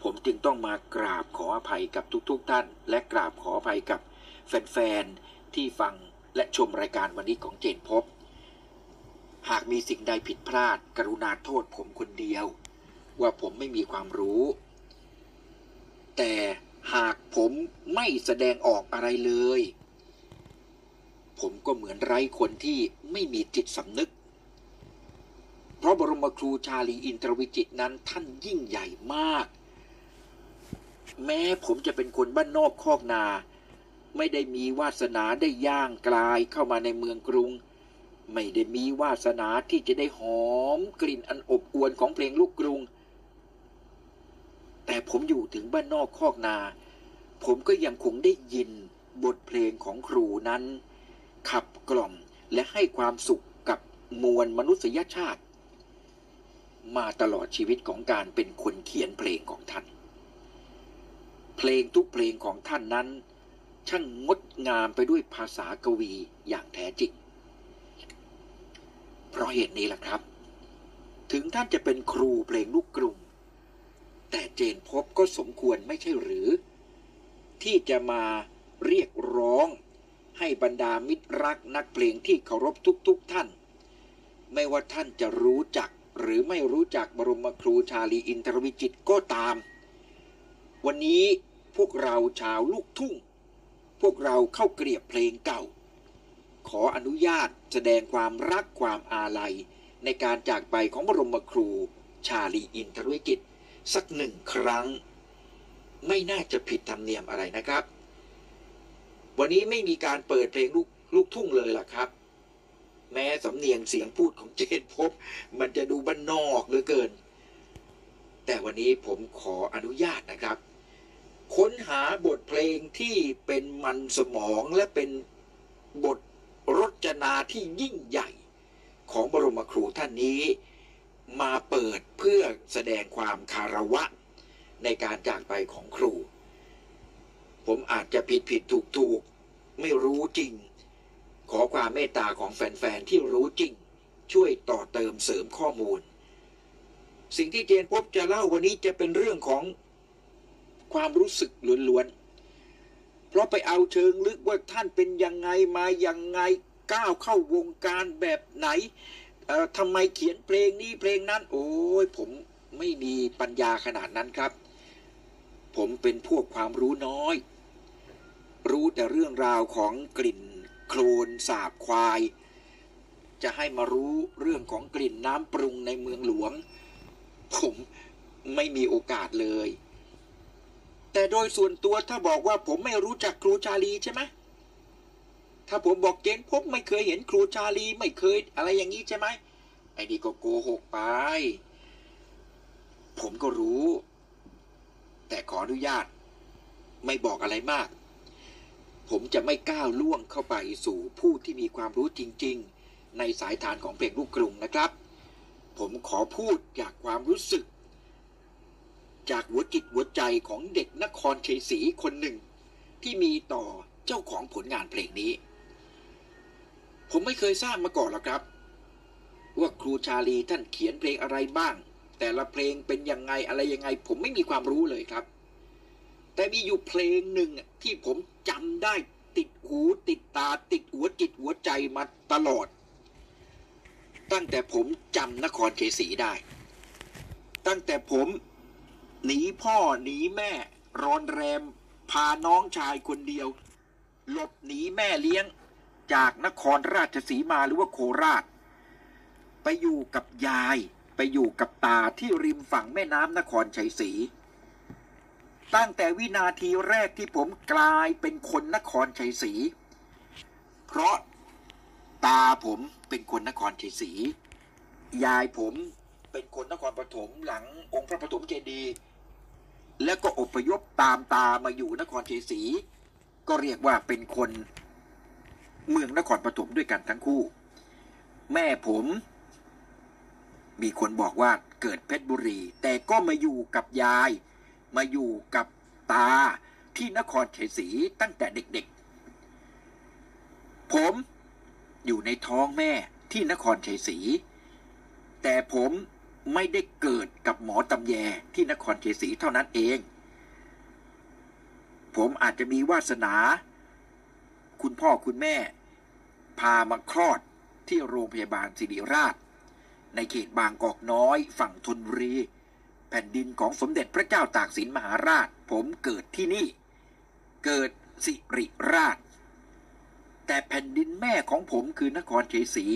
ผมจึงต้องมากราบขออภัยกับทุกๆทท่าน และกราบขออภัยกับแฟนๆที่ฟังและชมรายการวันนี้ของเจนพบ หากมีสิ่งใดผิดพลาด กรุณาโทษผมคนเดียว ว่าผมไม่มีความรู้ แต่หากผมไม่แสดงออกอะไรเลย ผมก็เหมือนไร้คนที่ไม่มีจิตสำนึก เพราะบรมครูชาลีอินทรวิจิตนั้นท่านยิ่งใหญ่มาก แม้ผมจะเป็นคนบ้านนอกคอกนา ไม่ได้มีวาสนาได้ย่างกลายเข้ามาในเมืองกรุง ไม่ได้มีวาสนาที่จะได้หอมกลิ่นอันอบอวลของเพลงลูกกรุง แต่ผมอยู่ถึงบ้านนอกคอกนา ผมก็ยังคงได้ยินบทเพลงของครูนั้น ขับกล่อมและให้ความสุขกับมวลมนุษยชาติ มาตลอดชีวิตของการเป็นคนเขียนเพลงของท่าน เพลงทุกเพลงของท่านนั้น ช่างงดงามไปด้วยภาษากวีอย่างแท้จริง เพราะเหตุนี้แหละครับ ถึงท่านจะเป็นครูเพลงลูกกรุง แต่เจนพบก็สมควรไม่ใช่หรือ ที่จะมาเรียกร้อง ให้บรรดามิตรรักนักเพลงที่เคารพทุกๆทท่าน ไม่ว่าท่านจะรู้จักหรือไม่รู้จักบรมครูชาลีอินทรวิจิตก็ตาม วันนี้พวกเราชาวลูกทุ่ง พวกเราเข้าเกลียบเพลงเก่า ขออนุญาตแสดงความรักความอาลัย ในการจากไปของบรมครูชาลีอินทรวิจิต สักหนึ่งครั้ง ไม่น่าจะผิดธรรมเนียมอะไรนะครับ วันนี้ไม่มีการเปิดเพลงลูกลูกทุ่งเลยล่ะครับ แม้สำเนียงเสียงพูดของเจนพบ มันจะดูบ้านนอกเหลือเกิน แต่วันนี้ผมขออนุญาตนะครับ ค้นหาบทเพลงที่เป็นมันสมองและเป็นบทรจนาที่ยิ่งใหญ่ของบรมครูท่านนี้ มาเปิดเพื่อแสดงความคารวะ ในการจากไปของครู ผมอาจจะผิดผิดถูกถูกไม่รู้จริง ขอความเมตตาของแฟน ๆ ที่รู้จริง ช่วยต่อเติมเสริมข้อมูล สิ่งที่เจนพบจะเล่าวันนี้จะเป็นเรื่องของความรู้สึกล้วนๆ เพราะไปเอาเชิงลึกว่าท่านเป็นยังไงมายังไงก้าวเข้าวงการแบบไหน ทำไมเขียนเพลงนี้เพลงนั้น โอ้ยผมไม่มีปัญญาขนาดนั้นครับ ผมเป็นพวกความรู้น้อย รู้แต่เรื่องราวของกลิ่นโคลนสาบควาย จะให้มารู้เรื่องของกลิ่นน้ำปรุงในเมืองหลวง ผมไม่มีโอกาสเลย แต่โดยส่วนตัวถ้าบอกว่าผมไม่รู้จักครูชาลีใช่ไหม ถ้าผมบอกเจนพบไม่เคยเห็นครูชาลีไม่เคยอะไรอย่างนี้ใช่ไหมไอ้นี่ก็โกหกไป ผมก็รู้ แต่ขออนุญาต ไม่บอกอะไรมาก ผมจะไม่ก้าวล่วงเข้าไปสู่ผู้ที่มีความรู้จริง ๆ ในสายฐานของเพลงลูกกรุงนะครับ ผมขอพูดจากความรู้สึก จากหัวจิตหัวใจของเด็กนครเชัยศรีคนหนึ่ง ที่มีต่อเจ้าของผลงานเพลงนี้ ผมไม่เคยทราบมาก่อนหรอกครับ ว่าครูชาลีท่านเขียนเพลงอะไรบ้าง แต่ละเพลงเป็นยังไงอะไรยังไง ผมไม่มีความรู้เลยครับ แต่มีอยู่เพลงหนึ่งที่ผมจำได้ติดหูติดตาติดหัวจิตหัวใจมาตลอด ตั้งแต่ผมจำนครเชสีได้ ตั้งแต่ผมหนีพ่อหนีแม่รอนแรม พาน้องชายคนเดียว หลบหนีแม่เลี้ยง จากนครราชสีมาหรือว่าโคราช ไปอยู่กับยายไปอยู่กับตาที่ริมฝั่งแม่น้ำนครชัยศรีตั้งแต่วินาทีแรกที่ผมกลายเป็นคนนครชัยศรีเพราะตาผมเป็นคนนครชัยศรียายผมเป็นคนนครปฐมหลังองค์พระปฐมเจดีย์แล้วก็อพยพตามตามาอยู่นครชัยศรีก็เรียกว่าเป็นคน เมืองนครปฐมด้วยกันทั้งคู่ แม่ผม มีคนบอกว่าเกิดเพชรบุรี แต่ก็มาอยู่กับยาย มาอยู่กับตาที่นครชัยศรีตั้งแต่เด็กๆ ผมอยู่ในท้องแม่ที่นครชัยศรีแต่ผมไม่ได้เกิดกับหมอตำแยที่นครชัยศรีเท่านั้นเอง ผมอาจจะมีวาสนา คุณพ่อคุณแม่ พามาคลอดที่โรงพยาบาลศิริราช ในเขตบางกอกน้อย ฝั่งธนบุรี แผ่นดินของสมเด็จพระเจ้าตากสินมหาราช ผมเกิดที่นี่ เกิดสิริราช แต่แผ่นดินแม่ของผมคือนครชัยศรี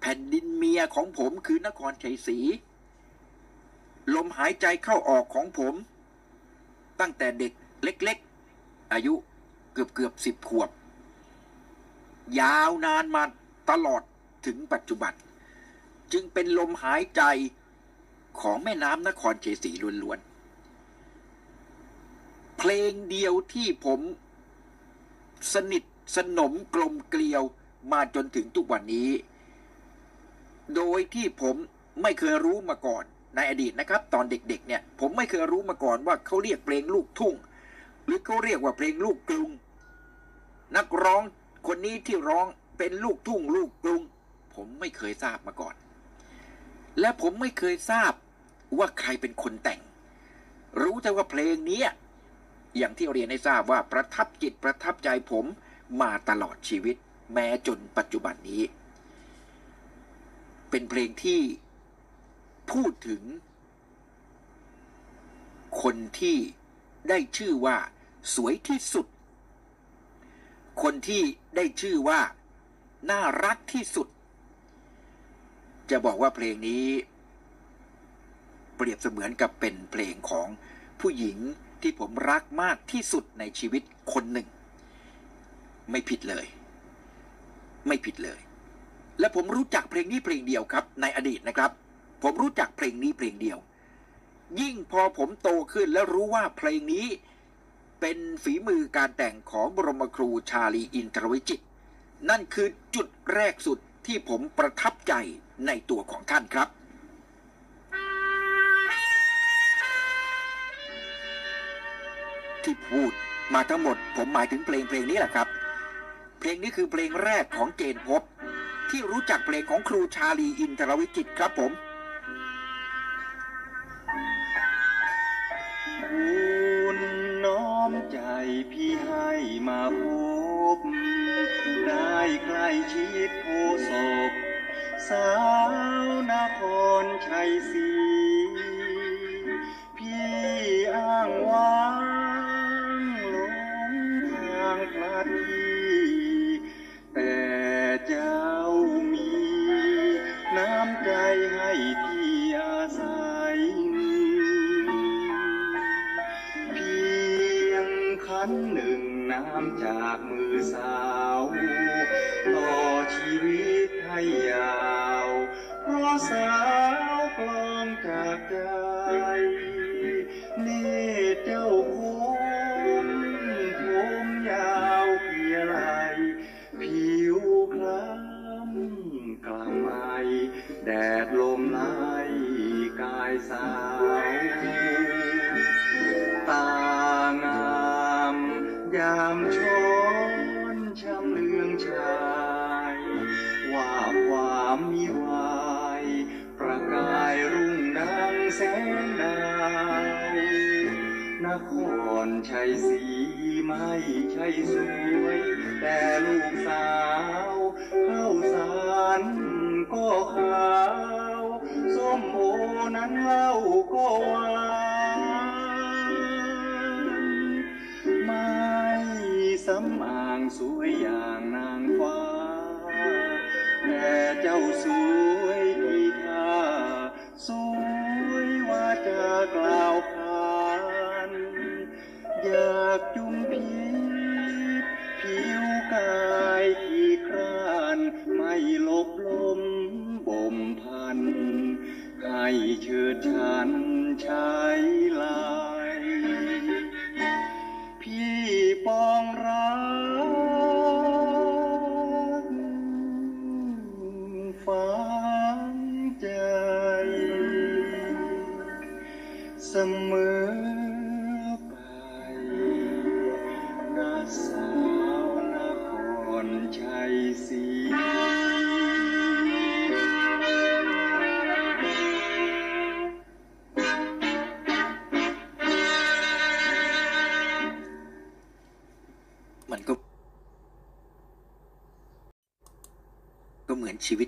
แผ่นดินเมียของผมคือนครชัยศรีลมหายใจเข้าออกของผม ตั้งแต่เด็กเล็ก ๆ อายุ กือบเกือบสิบขวบ ยาวนานมาตลอดถึงปัจจุบัน จึงเป็นลมหายใจของแม่น้ำนครชัยศรีล้วนๆ เพลงเดียวที่ผมสนิทสนมกลมเกลียวมาจนถึงทุกวันนี้ โดยที่ผมไม่เคยรู้มาก่อนในอดีตนะครับ ตอนเด็กๆเนี่ย ผมไม่เคยรู้มาก่อนว่าเขาเรียกเพลงลูกทุ่ง หรือเขาเรียกว่าเพลงลูกกรุง นักร้องคนนี้ที่ร้องเป็นลูกทุ่งลูกกรุง ผมไม่เคยทราบมาก่อน และผมไม่เคยทราบว่าใครเป็นคนแต่ง รู้แต่ว่าเพลงนี้อย่างที่เรียนให้ทราบว่าประทับจิตประทับใจผมมาตลอดชีวิต แม้จนปัจจุบันนี้ เป็นเพลงที่พูดถึง คนที่ได้ชื่อว่าสวยที่สุด คนที่ได้ชื่อว่า น่ารักที่สุด จะบอกว่าเพลงนี้ เปรียบเสมือนกับเป็นเพลงของผู้หญิงที่ผมรักมากที่สุดในชีวิตคนหนึ่ง ไม่ผิดเลย ไม่ผิดเลย และผมรู้จักเพลงนี้เพลงเดียวครับ ในอดีตนะครับ ผมรู้จักเพลงนี้เพลงเดียว ยิ่งพอผมโตขึ้นแล้วรู้ว่าเพลงนี้ เป็นฝีมือการแต่งของบรมครูชาลีอินทรวิจิต นั่นคือจุดแรกสุดที่ผมประทับใจในตัวของท่านครับ ที่พูดมาทั้งหมดผมหมายถึงเพลงเพลงนี้แหละครับ เพลงนี้คือเพลงแรกของเจนพบ ที่รู้จักเพลงของครูชาลีอินทรวิจิตรครับผม พี่ให้มาพบ ได้ใกล้ชิดผู้ศพ สาวนครชัยศรีพี่อ้างว้างำจากมือสาว ต่อชีวิตให้ยาว เพราะสาวกลองจากใจนี่เจ้าคุณผมยาวเพียไรผิวคล้ำกลางไอแดดลมไล่กายสาว สีไม่ใช่สวย แต่ลูกสาวเข้าสารก็ขาว ส้มโอนั้นเล่าก็หวาน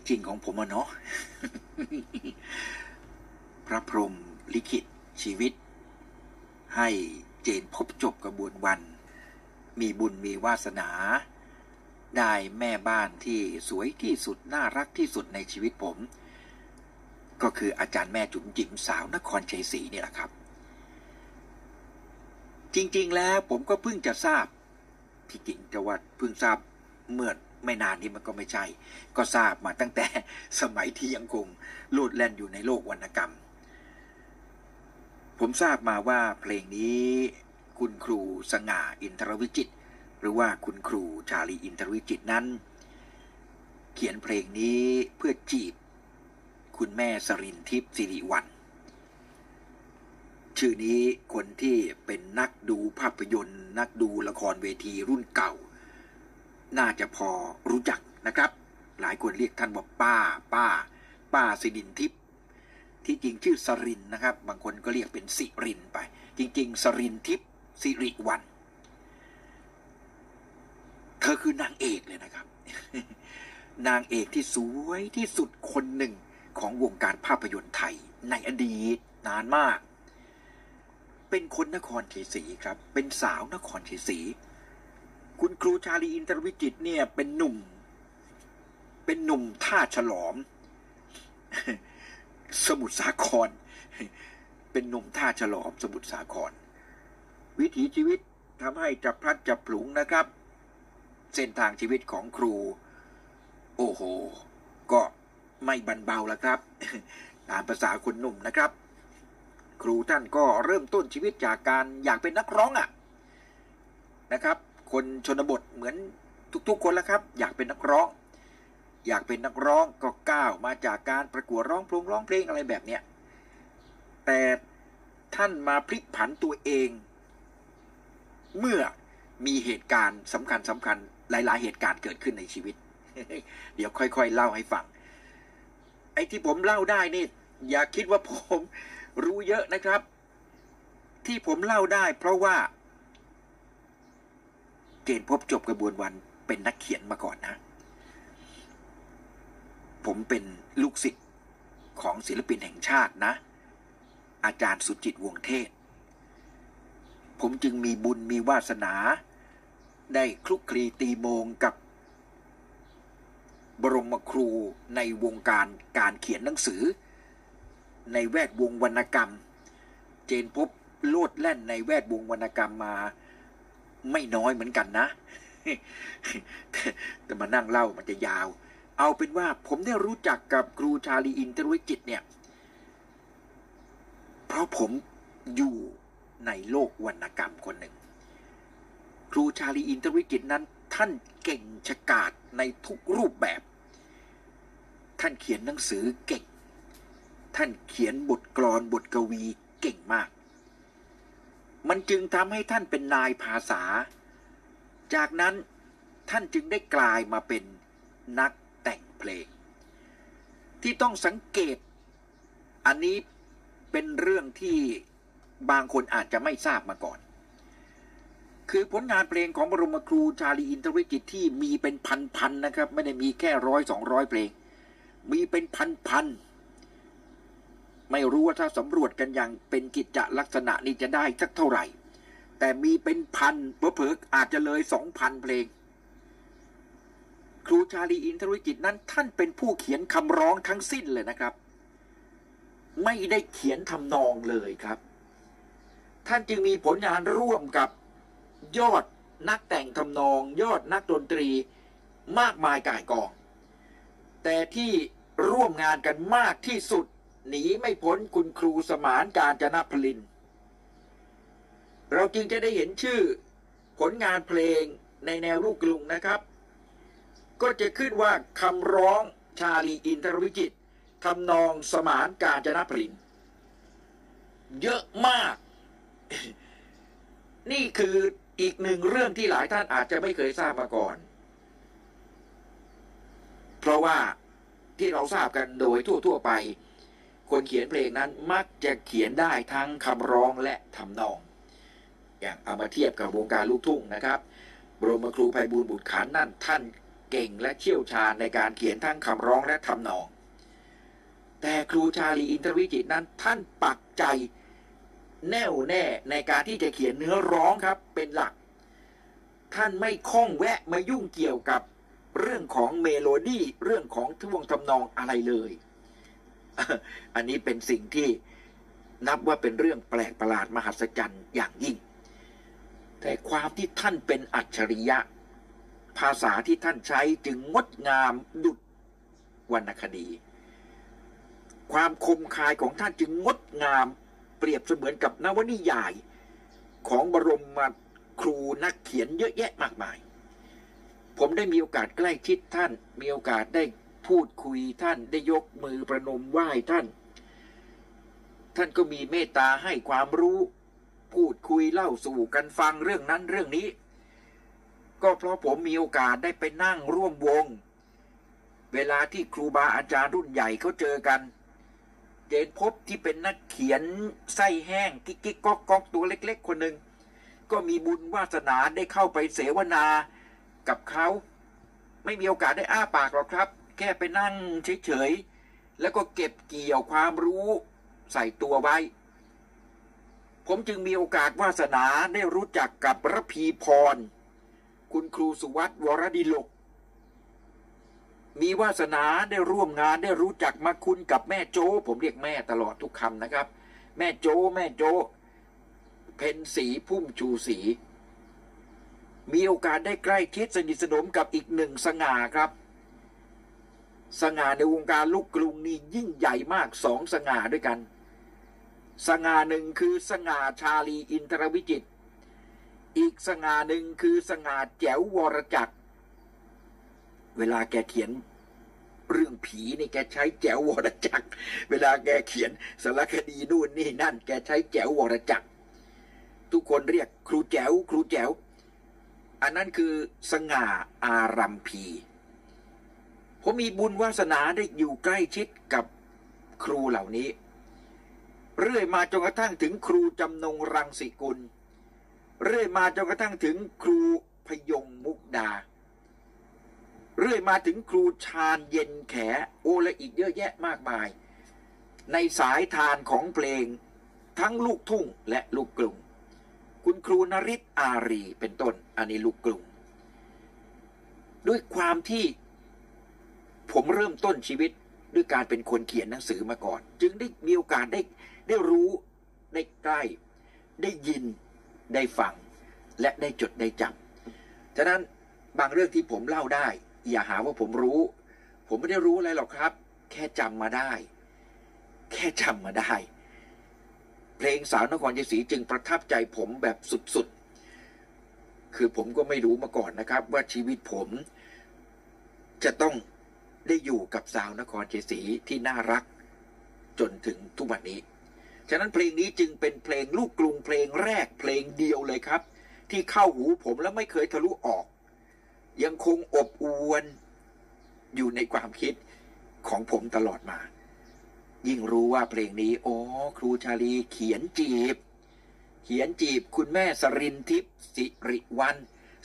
จริงของผมอะเนาะพระพรหมลิขิตชีวิต ให้เจนพบจบกระบวนวัน มีบุญมีวาสนา ได้แม่บ้านที่สวยที่สุด น่ารักที่สุดในชีวิตผม ก็คืออาจารย์แม่จุ๋มจิ๋มสาวนครชัยศรีนี่แหละครับ จริงๆแล้วผมก็เพิ่งจะทราบที่จริงจะว่าเพิ่งทราบเมื่อ ไม่นานนี้มันก็ไม่ใช่ ก็ทราบมาตั้งแต่สมัยที่ยังคงโลดแล่นอยู่ในโลกวรรณกรรม ผมทราบมาว่าเพลงนี้คุณครูสง่าอินทรวิจิต หรือว่าคุณครูชาลีอินทรวิจิตนั้น เขียนเพลงนี้เพื่อจีบ คุณแม่สรินทิพย์สิริวัลชื่อนี้คนที่เป็นนักดูภาพยนตร์ นักดูละครเวทีรุ่นเก่า น่าจะพอรู้จักนะครับ หลายคนเรียกท่านว่าป้า ป้า ป้าสิรินทิพย์ที่จริงชื่อสรินนะครับ บางคนก็เรียกเป็นสิรินไป จริง ๆ สรินทิพย์สิริวัน เธอคือนางเอกเลยนะครับ นางเอกที่สวยที่สุดคนหนึ่งของวงการภาพยนตร์ไทย ในอดีตนานมาก เป็นคนนครศรีครับ เป็นสาวนครศรี คุณครูชาลีอินทรวิจิตเนี่ยเป็นหนุ่ม เป็นหนุ่มท่าฉลอม สมุทรสาคร เป็นหนุ่มท่าฉลอม สมุทรสาคร วิถีชีวิตทำให้จับพลัดจับผลุงนะครับ เส้นทางชีวิตของครู โอ้โห ก็ไม่บันเบาแล้วครับ ตามภาษาคนหนุ่มนะครับ ครูท่านก็เริ่มต้นชีวิตจากการอยากเป็นนักร้องอะ่ะนะครับ คนชนบทเหมือนทุกๆคนแล้วครับ อยากเป็นนักร้อง อยากเป็นนักร้องก็ก้าวมาจากการประกวดร้องเพลงร้องเพลงอะไรแบบเนี้ยแต่ท่านมาพลิกผันตัวเอง เมื่อมีเหตุการณ์สำคัญสำคัญหลาย ๆ เหตุการณ์เกิดขึ้นในชีวิต เดี๋ยวค่อย ๆ เล่าให้ฟัง ไอ้ที่ผมเล่าได้นี่ อย่าคิดว่าผมรู้เยอะนะครับ ที่ผมเล่าได้เพราะว่า เกณฑ์พบจบกระบวนวันเป็นนักเขียนมาก่อนนะ ผมเป็นลูกศิษย์ของศิลปินแห่งชาตินะ อาจารย์สุจิตวงเทศ ผมจึงมีบุญมีวาสนา ได้คลุกคลีตีโมงกับ บรมครูในวงการการเขียนหนังสือ ในแวดวงวรรณกรรม เจนพบโลดแล่นในแวดวงวรรณกรรมมา ไม่น้อยเหมือนกันนะ แต่มานั่งเล่ามันจะยาว เอาเป็นว่าผมได้รู้จักกับครูชาลีอินทรวิจิตเนี่ย เพราะผมอยู่ในโลกวรรณกรรมคนหนึ่ง ครูชาลีอินทรวิจิตนั้นท่านเก่งฉกาจในทุกรูปแบบ ท่านเขียนหนังสือเก่ง ท่านเขียนบทกลอนบทกวีเก่งมาก มันจึงทำให้ท่านเป็นนายภาษา จากนั้นท่านจึงได้กลายมาเป็นนักแต่งเพลง ที่ต้องสังเกต อันนี้เป็นเรื่องที่บางคนอาจจะไม่ทราบมาก่อน คือผลงานเพลงของบรมครูชาลีอินทรวิจิตที่มีเป็นพันๆนะครับ ไม่ได้มีแค่ร้อยสองร้อยเพลง มีเป็นพันๆ ไม่รู้ว่าถ้าสำรวจกันอย่างเป็นกิจจลักษณะนี้จะได้สักเท่าไหร่ แต่มีเป็นพันเผลอๆอาจจะเลยสองพันเพลง ครูชาลีอินทรวิจิตนั้นท่านเป็นผู้เขียนคำร้องทั้งสิ้นเลยนะครับ ไม่ได้เขียนทำนองเลยครับ ท่านจึงมีผลงานร่วมกับยอดนักแต่งทำนอง ยอดนักดนตรีมากมายก่ายกอง แต่ที่ร่วมงานกันมากที่สุด หนีไม่พ้นคุณครูสมานการจนพลิน เราจึงจะได้เห็นชื่อผลงานเพลงในแนวลูกกรุงนะครับ ก็จะขึ้นว่าคำร้องชาลีอินทรวิจิตทำนองสมานการจนพลิน เยอะมาก นี่คืออีกหนึ่งเรื่องที่หลายท่านอาจจะไม่เคยทราบมาก่อน เพราะว่าที่เราทราบกันโดยทั่ว ๆ ไป คนเขียนเพลงนั้นมักจะเขียนได้ทั้งคำร้องและทำนอง อย่างเอามาเทียบกับวงการลูกทุ่งนะครับบรมครูไพบูลย์บุตรขันนั้นท่านเก่งและเชี่ยวชาญในการเขียนทั้งคำร้องและทำนอง แต่ครูชาลีอินทรวิจิตนั้นท่านปักใจแน่วแน่ในการที่จะเขียนเนื้อร้องครับเป็นหลัก ท่านไม่ข้องแวะมายุ่งเกี่ยวกับเรื่องของเมโลดี้เรื่องของท่วงทำนองอะไรเลย อันนี้เป็นสิ่งที่นับว่าเป็นเรื่องแปลกประหลาดมหัศจรรย์อย่างยิ่ง แต่ความที่ท่านเป็นอัจฉริยะ ภาษาที่ท่านใช้จึงงดงามดุจวรรณคดี ความคมคายของท่านจึงงดงามเปรียบเสมือนกับนวนิยาย ของบรมมาครูนักเขียนเยอะแยะมากมาย ผมได้มีโอกาสใกล้ชิดท่าน มีโอกาสได้ พูดคุยท่านได้ยกมือประนมไหว้ท่าน ท่านก็มีเมตตาให้ความรู้ พูดคุยเล่าสู่กันฟังเรื่องนั้นเรื่องนี้ ก็เพราะผมมีโอกาสได้ไปนั่งร่วมวง เวลาที่ครูบาอาจารย์รุ่นใหญ่เขาเจอกันเจนพบที่เป็นนักเขียนไส้แห้งกิ๊กกิ๊กก๊อกก๊อกตัวเล็ก ๆ คนหนึ่งก็มีบุญวาสนาได้เข้าไปเสวนากับเขา ไม่มีโอกาสได้อ้าปากหรอกครับ แค่ไปนั่งเฉยๆ แล้วก็เก็บเกี่ยวความรู้ใส่ตัวไว้ ผมจึงมีโอกาสวาสนาได้รู้จักกับระพีพร คุณครูสุวัตวรดิลก มีวาสนาได้ร่วมงานได้รู้จักมาคุณกับแม่โจ ผมเรียกแม่ตลอดทุกคำนะครับ แม่โจ แม่โจ เพนสีพุ่มชูสีมีโอกาสได้ใกล้ชิดสนิทสนมกับอีกหนึ่งสง่าครับ สง่าในวงการลูกกรุงนี่ยิ่งใหญ่มากสองสง่าด้วยกัน สง่าหนึ่งคือสง่าชาลีอินทรวิจิต อีกสง่าหนึ่งคือสง่าแจ๋ววรจักร เวลาแกเขียนเรื่องผีนี่แกใช้แจ๋ววรจักร เวลาแกเขียนสารคดีนู่นนี่นั่น แกใช้แจ๋ววรจักร ทุกคนเรียกครูแจ๋วครูแจ๋ว อันนั้นคือสง่าอารัมพี ผมมีบุญวาสนาได้อยู่ใกล้ชิดกับครูเหล่านี้ เรื่อยมาจนกระทั่งถึงครูจำนงรังสิกุล เรื่อยมาจนกระทั่งถึงครูพยงมุกดา เรื่อยมาถึงครูชาญเย็นแขโอและอีกเยอะแยะมากมาย ในสายทานของเพลงทั้งลูกทุ่งและลูกกรุงคุณครูนริศอารีเป็นต้นอันนี้ลูกกรุงด้วยความที่ ผมเริ่มต้นชีวิตด้วยการเป็นคนเขียนหนังสือมาก่อน จึงได้มีโอกาสได้ได้รู้ได้ใกล้ ได้ยินได้ฟัง และได้จดได้จำฉะนั้นบางเรื่องที่ผมเล่าได้ อย่าหาว่าผมรู้ ผมไม่ได้รู้อะไรหรอกครับ แค่จำมาได้ แค่จำมาได้ เพลงสาวนครชัยศรีจึงประทับใจผมแบบสุดๆ คือผมก็ไม่รู้มาก่อนนะครับ ว่าชีวิตผมจะต้อง ได้อยู่กับสาวนครเชัยศรีที่น่ารัก จนถึงทุกวันนี้ ฉะนั้นเพลงนี้จึงเป็นเพลงลูกกรุงเพลงแรกเพลงเดียวเลยครับ ที่เข้าหูผมแล้วไม่เคยทะลุออก ยังคงอบอวนอยู่ในความคิดของผมตลอดมา ยิ่งรู้ว่าเพลงนี้อ๋อครูชาลีเขียนจีบ เขียนจีบคุณแม่สรินทิพย์สิริวัน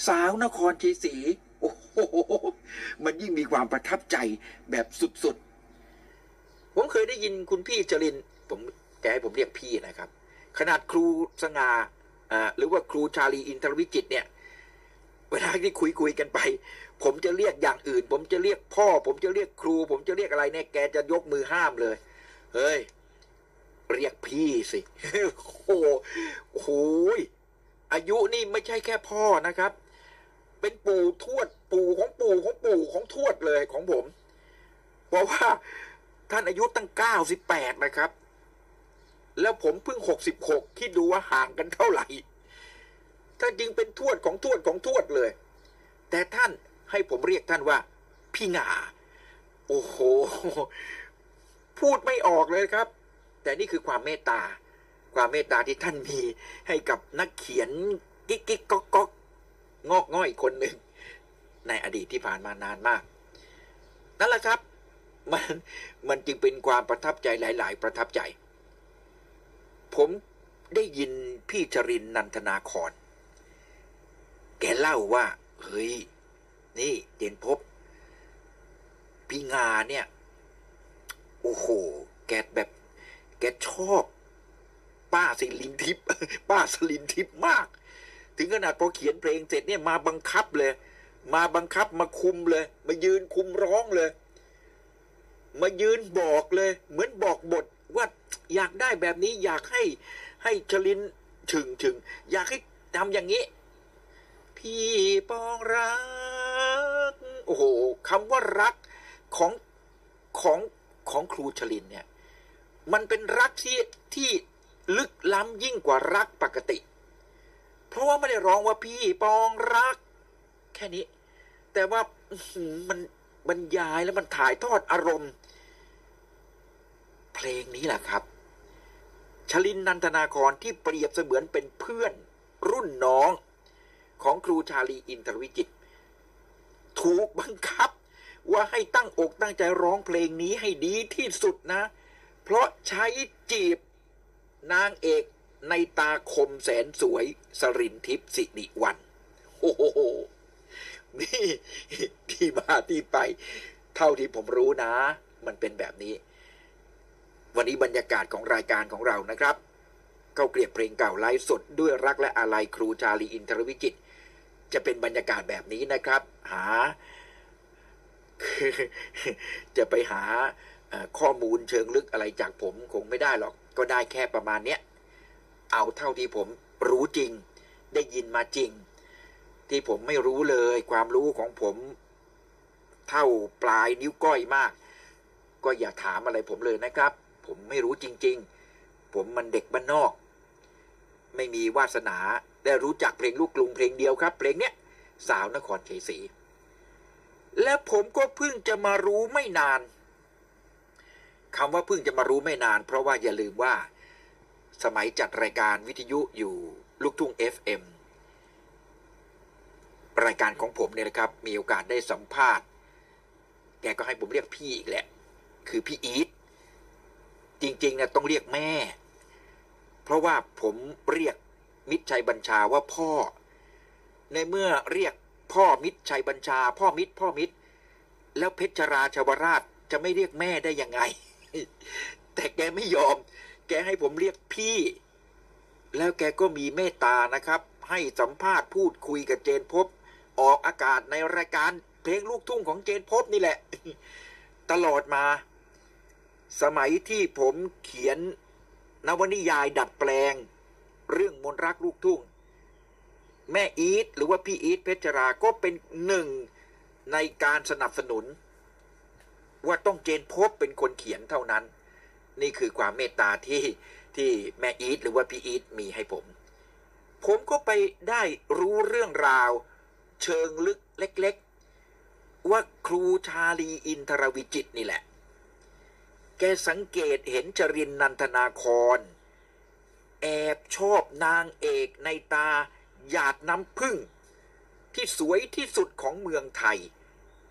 สาวนครชัยศรี โอ้โหมันยิ่งมีความประทับใจแบบสุดๆ ผมเคยได้ยินคุณพี่จริน ผมแกให้ผมเรียกพี่นะครับ ขนาดครูสง่าอ่าหรือว่าครูชาลีอินทรวิจิตเนี่ย เวลาที่คุยคุยกันไป ผมจะเรียกอย่างอื่น ผมจะเรียกพ่อ ผมจะเรียกครู ผมจะเรียกอะไรเนี่ย แกจะยกมือห้ามเลย เฮ้ย เรียกพี่สิ โอ้โหอายุนี่ไม่ใช่แค่พ่อนะครับ เป็นปู่ทวด ปู่ของปู่ของปู่ของทวดเลยของผมเพราะว่าท่านอายุตั้งเก้าสิบแปดนะครับ แล้วผมเพิ่งหกสิบหกคิดดูว่าห่างกันเท่าไหร่ท่านจึงเป็นทวดของทวดของทวดเลย แต่ท่านให้ผมเรียกท่านว่า พี่งาโอ้โห พูดไม่ออกเลยครับ แต่นี่คือความเมตตา ความเมตตาที่ท่านมีให้กับนักเขียนกิ๊กกิ๊กก๊อกก๊อก งอกง่อยคนหนึ่งในอดีตที่ผ่านมานานมาก นั่นแหละครับมันมันจึงเป็นความประทับใจหลาย ๆ ประทับใจ ผมได้ยินพี่จรินนันทนาคอนแกเล่าว่า เฮ้ย นี่เจนพบ พี่งาเนี่ย โอ้โห แกแบบ แกชอบ ป้าสลินทิพย์ป้าสลินทิพย์มาก ถึงขนาดพอเขียนเพลงเสร็จเนี่ยมาบังคับเลย มาบังคับมาคุมเลย มายืนคุมร้องเลย มายืนบอกเลย เหมือนบอกบทว่าอยากได้แบบนี้อยากให้ให้ชลินฉึงฉึง อยากให้ทำอย่างนี้ พี่ปองรัก โอ้โหคำว่ารักของของของครูชลินเนี่ย มันเป็นรักที่ที่ลึกล้ำยิ่งกว่ารักปกติ ราะว่าไม่ได้ร้องว่าพี่ปองรัก แค่นี้ แต่ว่ามันบรรยายแล้วมันถ่ายทอดอารมณ์ เพลงนี้แหละครับ ชลินนันทนาครที่เปรียบเสมือนเป็นเพื่อน รุ่นน้องของครูชาลีอินทรวิจิตรถูกบังคับ ว่าให้ตั้งอกตั้งใจร้องเพลงนี้ให้ดีที่สุดนะ เพราะใช้จีบนางเอก ในตาคมแสนสวย สรินทิพย์สิริวัน โอ้โห นี่ที่มาที่ไป เท่าที่ผมรู้นะ มันเป็นแบบนี้ วันนี้บรรยากาศของรายการของเรานะครับ เข้าเกลียบเพลงเก่าไลฟ์สดด้วยรักและอาลัยครูชาลีอินทรวิจิตรจะเป็นบรรยากาศแบบนี้นะครับ หา จะไปหาข้อมูลเชิงลึกอะไรจากผมคงไม่ได้หรอก ก็ได้แค่ประมาณเนี้ย เอาเท่าที่ผมรู้จริง ได้ยินมาจริง ที่ผมไม่รู้เลย ความรู้ของผม เท่าปลายนิ้วก้อยมาก ก็อย่าถามอะไรผมเลยนะครับ ผมไม่รู้จริง ๆ ผมมันเด็กบ้านนอก ไม่มีวาสนาได้รู้จักเพลงลูกกรุงเพลงเดียวครับ เพลงเนี้ยสาวนครเขศรีและผมก็เพิ่งจะมารู้ไม่นานคำว่าเพิ่งจะมารู้ไม่นาน เพราะว่าอย่าลืมว่า สมัยจัดรายการวิทยุอยู่ลูกทุ่ง FM รายการของผมเนี่ยนะครับ มีโอกาสได้สัมภาษณ์ แกก็ให้ผมเรียกพี่อีกแหละ คือพี่อีทจริงๆนะต้องเรียกแม่ เพราะว่าผมเรียกมิตรชัยบัญชาว่าพ่อ ในเมื่อเรียกพ่อมิตรชัยบัญชา พ่อมิตรพ่อมิตร แล้วเพชรราชวราชจะไม่เรียกแม่ได้ยังไง แต่แกไม่ยอม แกให้ผมเรียกพี่ แล้วแกก็มีเมตตานะครับ ให้สัมภาษณ์พูดคุยกับเจนพบ ออกอากาศในรายการเพลงลูกทุ่งของเจนพบนี่แหละ ตลอดมา สมัยที่ผมเขียนนวนิยายดัดแปลง เรื่องมนรักลูกทุ่ง แม่อีทหรือว่าพี่อีทเพชรราก็เป็นหนึ่งในการสนับสนุน ว่าต้องเจนพบเป็นคนเขียนเท่านั้น นี่คือความเมตตาที่ที่แม่อีทหรือว่าพี่อีทมีให้ผม ผมก็ไปได้รู้เรื่องราว เชิงลึกเล็ก ๆ ว่าครูชาลีอินทรวิจิตนี่แหละ แกสังเกตเห็นจรินนันทนาคร แอบชอบนางเอกในตาหยาดน้ำพึ่ง ที่สวยที่สุดของเมืองไทย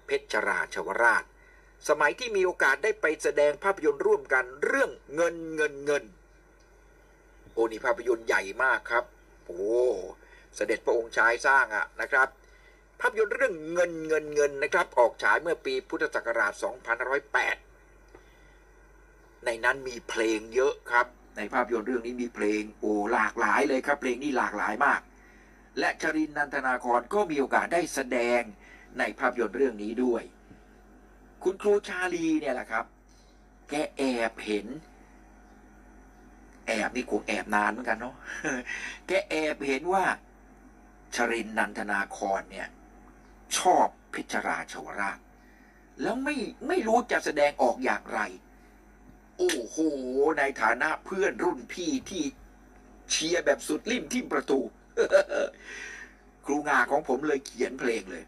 เพชรราชวราช สมัยที่มีโอกาสได้ไปแสดงภาพยนตร์ร่วมกันเรื่องเงินเงินเงิน โอ้นี่ภาพยนตร์ใหญ่มากครับ โอ้เสด็จพระองค์ชายสร้างอะนะครับ ภาพยนตร์เรื่องเงินเงินเงินนะครับ ออกฉายเมื่อปีพุทธศักราช 2508 ในนั้นมีเพลงเยอะครับ ในภาพยนตร์เรื่องนี้มีเพลงโอ้หลากหลายเลยครับ เพลงนี้หลากหลายมาก และชรินนันทนาครก็มีโอกาสได้แสดงในภาพยนตร์เรื่องนี้ด้วย คุณครูชาลีเนี่ยแหละครับ แกแอบเห็น แอบนี่คงแอบนานเหมือนกันเนาะแกแอบเห็นว่าชรินนันทนาครเนี่ย ชอบพิชราชวราช แล้วไม่ไม่รู้จะแสดงออกอย่างไร โอ้โห ในฐานะเพื่อนรุ่นพี่ที่เชียร์แบบสุดลิ่มที่ประตู ครูงาของผมเลยเขียนเพลงเลย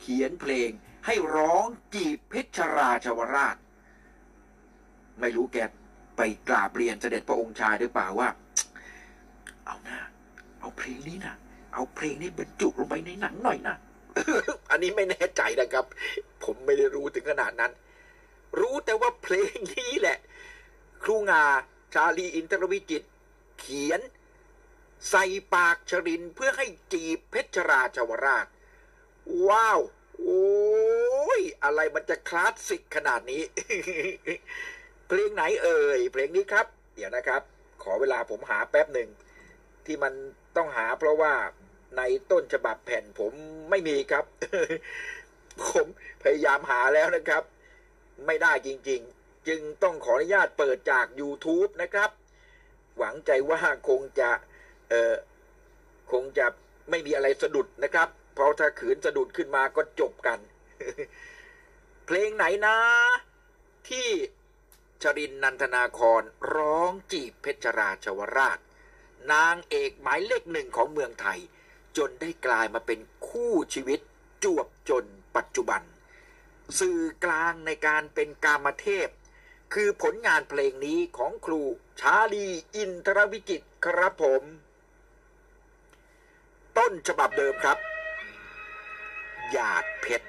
เขียนเพลง ให้ร้องจีบเพชรราชวราช ไม่รู้แกไปกราบเรียนเสด็จพระองค์ชายหรือเปล่าว่า เอานะเอาเพลงนี้นะเอาเพลงนี้บรรจุลงไปในหนังหน่อยนะอันนี้ไม่แน่ใจนะครับ ผมไม่ได้รู้ถึงขนาดนั้น รู้แต่ว่าเพลงนี้แหละ ครูงาชาลีอินทรวิจิต เขียน ใส่ปากชรินเพื่อให้จีบเพชรราชวราช ว้าว โอ้ยอะไรมันจะคลาสสิกขนาดนี้ เพลงไหนเอ่ย เพลงนี้ครับ เดี๋ยวนะครับ ขอเวลาผมหาแป๊บหนึ่ง ที่มันต้องหาเพราะว่าในต้นฉบับแผ่นผมไม่มีครับ ผมพยายามหาแล้วนะครับ ไม่ได้จริง ๆ จึงต้องขออนุญาตเปิดจาก YouTube นะครับ หวังใจว่าคงจะ เออคงจะไม่มีอะไรสะดุดนะครับ เพราะถ้าขืนสะดุดขึ้นมาก็จบกัน เพลงไหนนะ ที่ชรินนันทนาครร้องจีบเพชรราชวราช นางเอกหมายเลขหนึ่งของเมืองไทย จนได้กลายมาเป็นคู่ชีวิตจวบจนปัจจุบัน สื่อกลางในการเป็นกามเทพ คือผลงานเพลงนี้ของครูชาลีอินทรวิจิตรครับผม ต้นฉบับเดิมครับ หยาดเพชร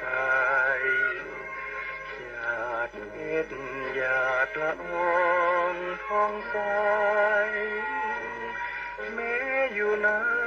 ใฝ่หยาดเพชรหยาดละอองทองใสแม้อยู่ในาม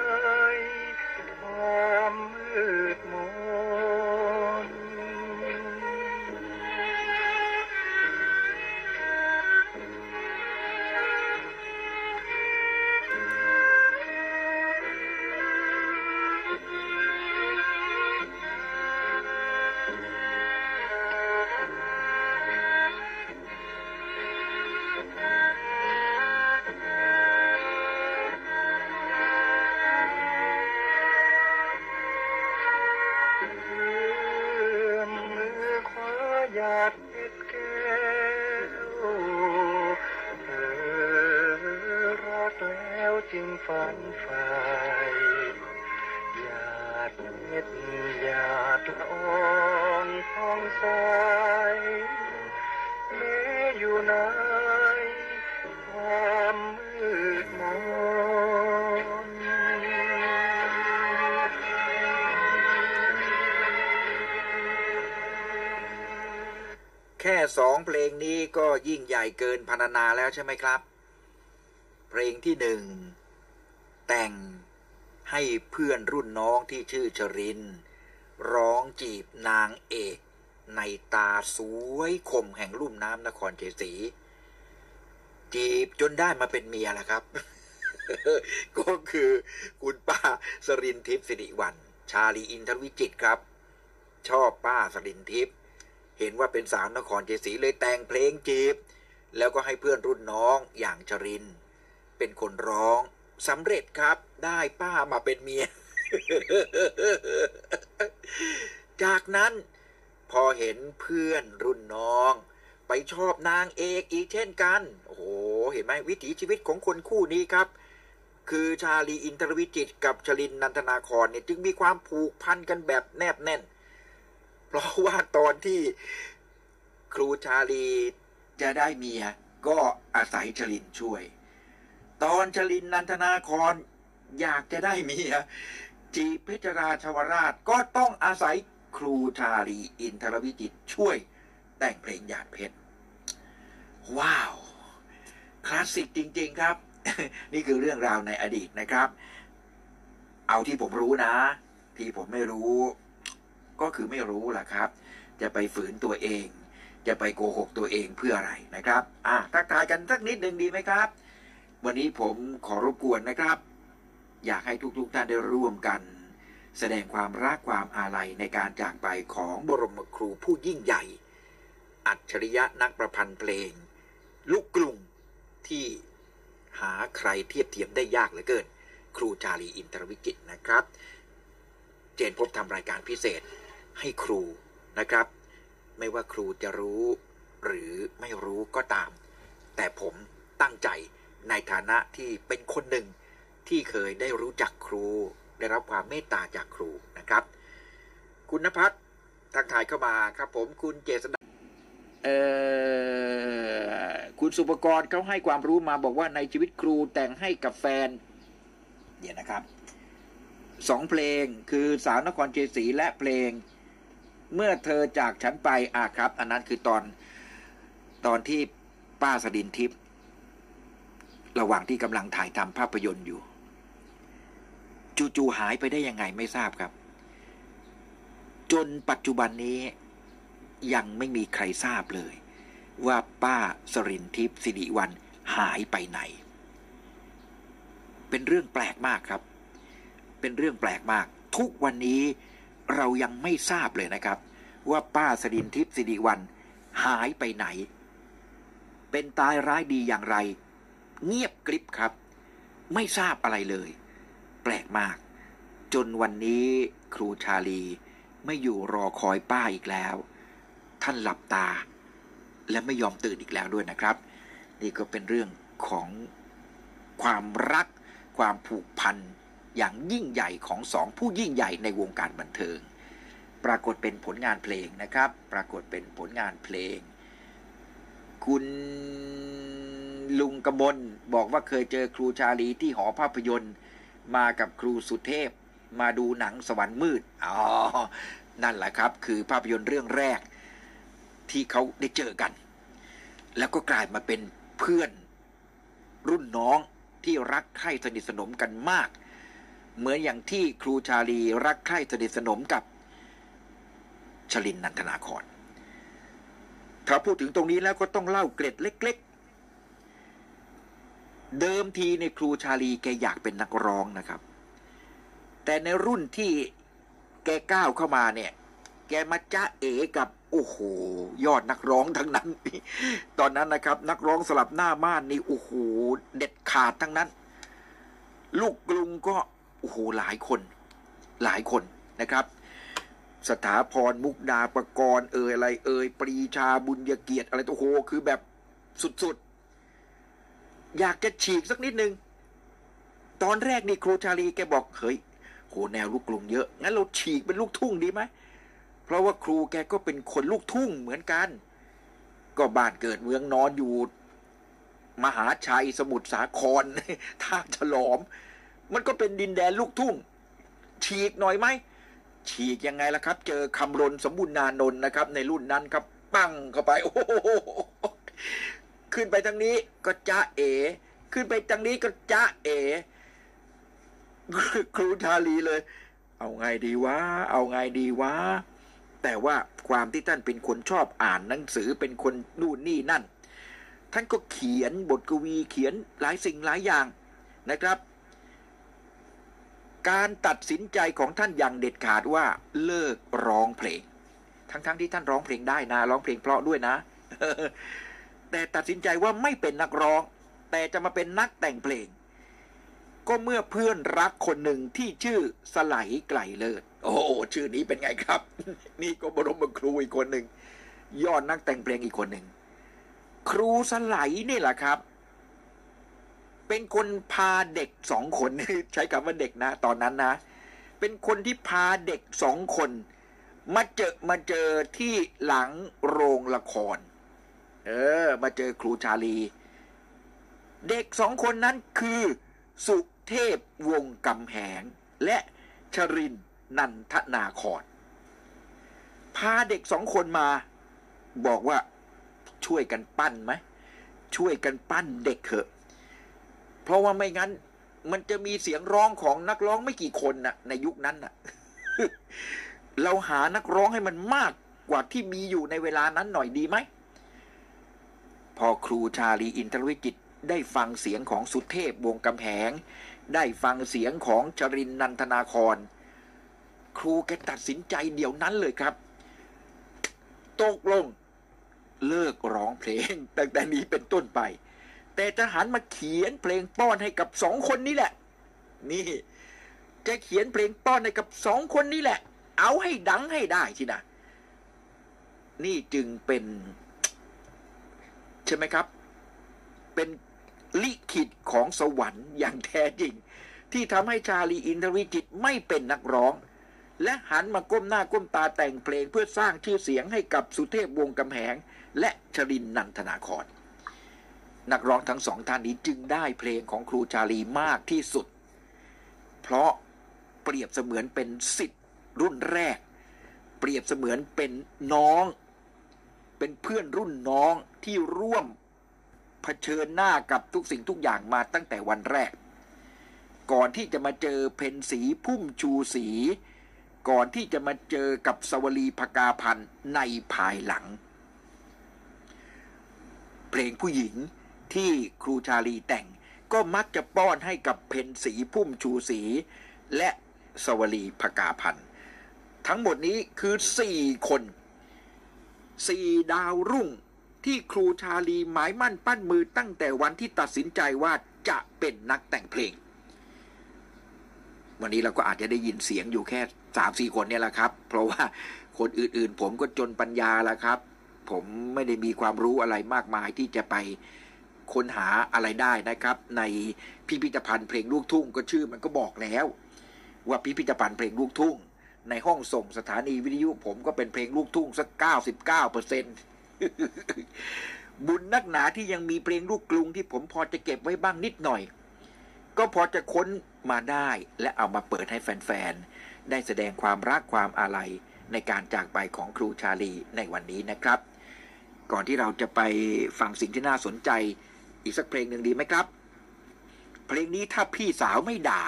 ญ่เกินพรรณนาแล้วใช่ไหมครับ เพลงที่หนึ่งแต่งให้เพื่อนรุ่นน้องที่ชื่อชริน ร้องจีบนางเอกในตาสวยคมแห่งลุ่มน้ำนครเจสี จีบจนได้มาเป็นเมียแล้วครับ ก็คือคุณป้าสรินทิพย์สิริวัลชาลีอินทรวิจิตครับ ชอบป้าสรินทิพย์เห็นว่าเป็นสาวนครเจสีเลยแต่งเพลงจีบ แล้วก็ให้เพื่อนรุ่นน้องอย่างชริน เป็นคนร้องสำเร็จครับได้ป้ามาเป็นเมีย จากนั้นพอเห็นเพื่อนรุ่นน้อง ไปชอบนางเอกอีกเช่นกัน โอ้โห เห็นไหมวิถีชีวิตของคนคู่นี้ครับ คือชาลีอินทรวิจิตกับชลินนันทนาครเนี่ยจึงมีความผูกพันกันแบบแนบแน่น เพราะว่าตอนที่ครูชาลี จะได้เมียก็อาศัยชลินช่วย ตอนชลินนันทนาครอยากจะได้เมียจีเพชรราชวราชก็ต้องอาศัยครูชาลีอินทรวิจิตช่วยแต่งเพลงหยาดเพชร ว้าว คลาสสิกจริง ๆครับ นี่คือเรื่องราวในอดีตนะครับ เอาที่ผมรู้นะ ที่ผมไม่รู้ ก็คือไม่รู้ล่ะครับ จะไปฝืนตัวเอง จะไปโกหกตัวเองเพื่ออะไรนะครับ อะทักทายกันสักนิดหนึ่งดีไหมครับ วันนี้ผมขอรบกวนนะครับ อยากให้ทุกๆท่านได้ร่วมกัน แสดงความรักความอาลัยในการจากไปของบรมครูผู้ยิ่งใหญ่ อัจฉริยะนักประพันธ์เพลง ลูกกรุงที่หาใครเทียบเทียมได้ยากเหลือเกิน ครูชาลีอินทรวิจิตนะครับ เจนพบทำรายการพิเศษให้ครูนะครับ ไม่ว่าครูจะรู้ หรือไม่รู้ก็ตาม แต่ผมตั้งใจในฐานะที่เป็นคนหนึ่งที่เคยได้รู้จักครู ได้รับความเมตตาจากครูนะครับ คุณนภัสทักทายเข้ามาครับ ผมคุณเจษดาเอ่อคุณสุปกรณ์เขาให้ความรู้มาบอกว่าในชีวิตครูแต่งให้กับแฟน เดี๋ยวนะครับสองเพลงคือสาวนครเจสีและเพลง เมื่อเธอจากฉันไปอะครับ อันนั้นคือตอนตอนที่ป้าสดินทิพย์ระหว่างที่กำลังถ่ายทำภาพยนตร์อยู่ จู่ๆหายไปได้ยังไงไม่ทราบครับ จนปัจจุบันนี้ยังไม่มีใครทราบเลย ว่าป้าสรินทิพย์สิริวัลหายไปไหน เป็นเรื่องแปลกมากครับ เป็นเรื่องแปลกมาก ทุกวันนี้ เรายังไม่ทราบเลยนะครับ ว่าป้าสดินทิพย์สิริวันหายไปไหน เป็นตายร้ายดีอย่างไร เงียบกริบครับ ไม่ทราบอะไรเลย แปลกมาก จนวันนี้ครูชาลีไม่อยู่รอคอยป้าอีกแล้ว ท่านหลับตา และไม่ยอมตื่นอีกแล้วด้วยนะครับ นี่ก็เป็นเรื่องของความรัก ความผูกพัน อย่างยิ่งใหญ่ของสองผู้ยิ่งใหญ่ในวงการบันเทิง ปรากฏเป็นผลงานเพลงนะครับ ปรากฏเป็นผลงานเพลง คุณลุงกระบลบอกว่าเคยเจอครูชาลีที่หอภาพยนตร์ มากับครูสุเทพ มาดูหนังสวรรค์มืดอ๋อนั่นแหละครับ คือภาพยนตร์เรื่องแรก ที่เขาได้เจอกัน แล้วก็กลายมาเป็นเพื่อนรุ่นน้องที่รักใคร่สนิทสนมกันมาก เหมือนอย่างที่ครูชาลีรักใคร่สนิทสนมกับชลินนันทนาครถ้าพูดถึงตรงนี้แล้วก็ต้องเล่าเกร็ดเล็ก ๆ เดิมทีในครูชาลีแกอยากเป็นนักร้องนะครับ แต่ในรุ่นที่แกก้าวเข้ามาเนี่ย แกมาจ้าเอกับโอ้โห ยอดนักร้องทั้งนั้น ตอนนั้นนะครับ นักร้องสลับหน้าม่านนี่โอ้โหเด็ดขาดทั้งนั้น ลูกกรุงก็ โอ้โหหลายคนหลายคนนะครับ สถาพรมุกดาประกรณ์เอ่ยอะไร เอ่ยปรีชาบุญยเกียรติอะไรโอ้โหคือแบบสุดๆ อยากจะฉีกสักนิดนึง ตอนแรกนี่ครูชาลีแกบอกเฮ้ยโหแนวลูกกรุงเยอะ งั้นเราฉีกเป็นลูกทุ่งดีไหมเพราะว่าครูแกก็เป็นคนลูกทุ่งเหมือนกัน ก็บ้านเกิดเมืองนอนอยู่ มหาชัยสมุทรสาครท่าฉลอม มันก็เป็นดินแดนลูกทุ่ง ฉีกหน่อยไหม ฉีกยังไงล่ะครับ เจอคำรณสมบูรณานนท์นะครับ ในรุ่นนั้นครับ ปั้งเข้าไป โอ้โหขึ้นไปทางนี้ก็จ้าเอ ขึ้นไปทางนี้ก็จ้าเอ ครูชาลีเลย เอาไงดีวะ เอาไงดีวะ แต่ว่าความที่ท่านเป็นคนชอบอ่านหนังสือเป็นคนนู่นนี่นั่น ท่านก็เขียนบทกวีเขียนหลายสิ่งหลายอย่างนะครับ การตัดสินใจของท่านอย่างเด็ดขาดว่าเลิกร้องเพลง ทั้งๆทที่ท่านร้องเพลงได้นะร้องเพลงเพราะด้วยนะ แต่ตัดสินใจว่าไม่เป็นนักร้อง แต่จะมาเป็นนักแต่งเพลง ก็เมื่อเพื่อนรักคนหนึ่งที่ชื่อสไลไกลเลิศโอ้ชื่อนี้เป็นไงครับ นี่ก็บรมครูอีกคนหนึ่งยอดนักแต่งเพลงอีกคนหนึ่งครูสไลนี่แหละครับ เป็นคนพาเด็กสองคนใช้คำว่าเด็กนะ ตอนนั้นนะ เป็นคนที่พาเด็กสองคน มาเจอมาเจอที่หลังโรงละคร เออ มาเจอครูชาลี เด็กสองคนนั้นคือสุเทพวงกำแหง และชรินนันทนาครพาเด็กสองคนมา บอกว่าช่วยกันปั้นไหมช่วยกันปั้นเด็กเถอะ เพราะว่าไม่งั้น มันจะมีเสียงร้องของนักร้องไม่กี่คนน่ะ ในยุคนั้นน่ะ เราหานักร้องให้มันมากกว่าที่มีอยู่ในเวลานั้นหน่อยดีไหม พอครูชาลีอินทรวิจิตได้ฟังเสียงของสุเทพวงกำแหง ได้ฟังเสียงของจรินนันทนาคร ครูแกตัดสินใจเดี๋ยวนั้นเลยครับ ตกลง เลิกร้องเพลงตั้งแต่นี้เป็นต้นไป แต่จะหันมาเขียนเพลงป้อนให้กับสองคนนี้แหละ นี่จะเขียนเพลงป้อนให้กับสองคนนี้แหละ เอาให้ดังให้ได้ทีนะนี่จึงเป็น ใช่ไหมครับ เป็นลิขิตของสวรรค์อย่างแท้จริง ที่ทำให้ชาลีอินทวิจิตไม่เป็นนักร้อง และหันมาก้มหน้าก้มตาแต่งเพลงเพื่อสร้างชื่อเสียงให้กับสุเทพวงกำแหง และชรินนันทนาคร นักร้องทั้งสองท่านนี้จึงได้เพลงของครูชาลีมากที่สุด เพราะเปรียบเสมือนเป็นสิทธิ์รุ่นแรก เปรียบเสมือนเป็นน้อง เป็นเพื่อนรุ่นน้องที่ร่วมเผชิญหน้ากับทุกสิ่งทุกอย่างมาตั้งแต่วันแรก ก่อนที่จะมาเจอเพนสีพุ่มชูสี ก่อนที่จะมาเจอกับสวลีพกาพันในภายหลัง เพลงผู้หญิง ที่ครูชาลีแต่ง ก็มักจะป้อนให้กับเพนสีพุ่มชูสี และสวลีพกาพันธ์ทั้งหมดนี้คือสี่คนสี่ดาวรุ่งที่ครูชาลีหมายมั่นปั้นมือตั้งแต่วันที่ตัดสินใจว่าจะเป็นนักแต่งเพลง วันนี้เราก็อาจจะได้ยินเสียงอยู่แค่สามสี่คนเนี่ยแหละครับ เพราะว่าคนอื่นๆ ผมก็จนปัญญาแล้วครับ ผมไม่ได้มีความรู้อะไรมากมายที่จะไป ค้นหาอะไรได้นะครับ ในพิพิธภัณฑ์เพลงลูกทุ่งก็ชื่อมันก็บอกแล้ว ว่าพิพิธภัณฑ์เพลงลูกทุ่ง ในห้องส่งสถานีวิทยุผมก็เป็นเพลงลูกทุ่งสักเก้าสิบเก้าเปอร์เซ็นต์บุญนักหนาที่ยังมีเพลงลูกกรุงที่ผมพอจะเก็บไว้บ้างนิดหน่อย ก็พอจะค้นมาได้และเอามาเปิดให้แฟนๆ ได้แสดงความรักความอาลัยในการจากไปของครูชาลีในวันนี้นะครับ ก่อนที่เราจะไปฟังสิ่งที่น่าสนใจ อีกสักเพลงหนึ่งดีไหมครับ เพลงนี้ถ้าพี่สาวไม่ด่า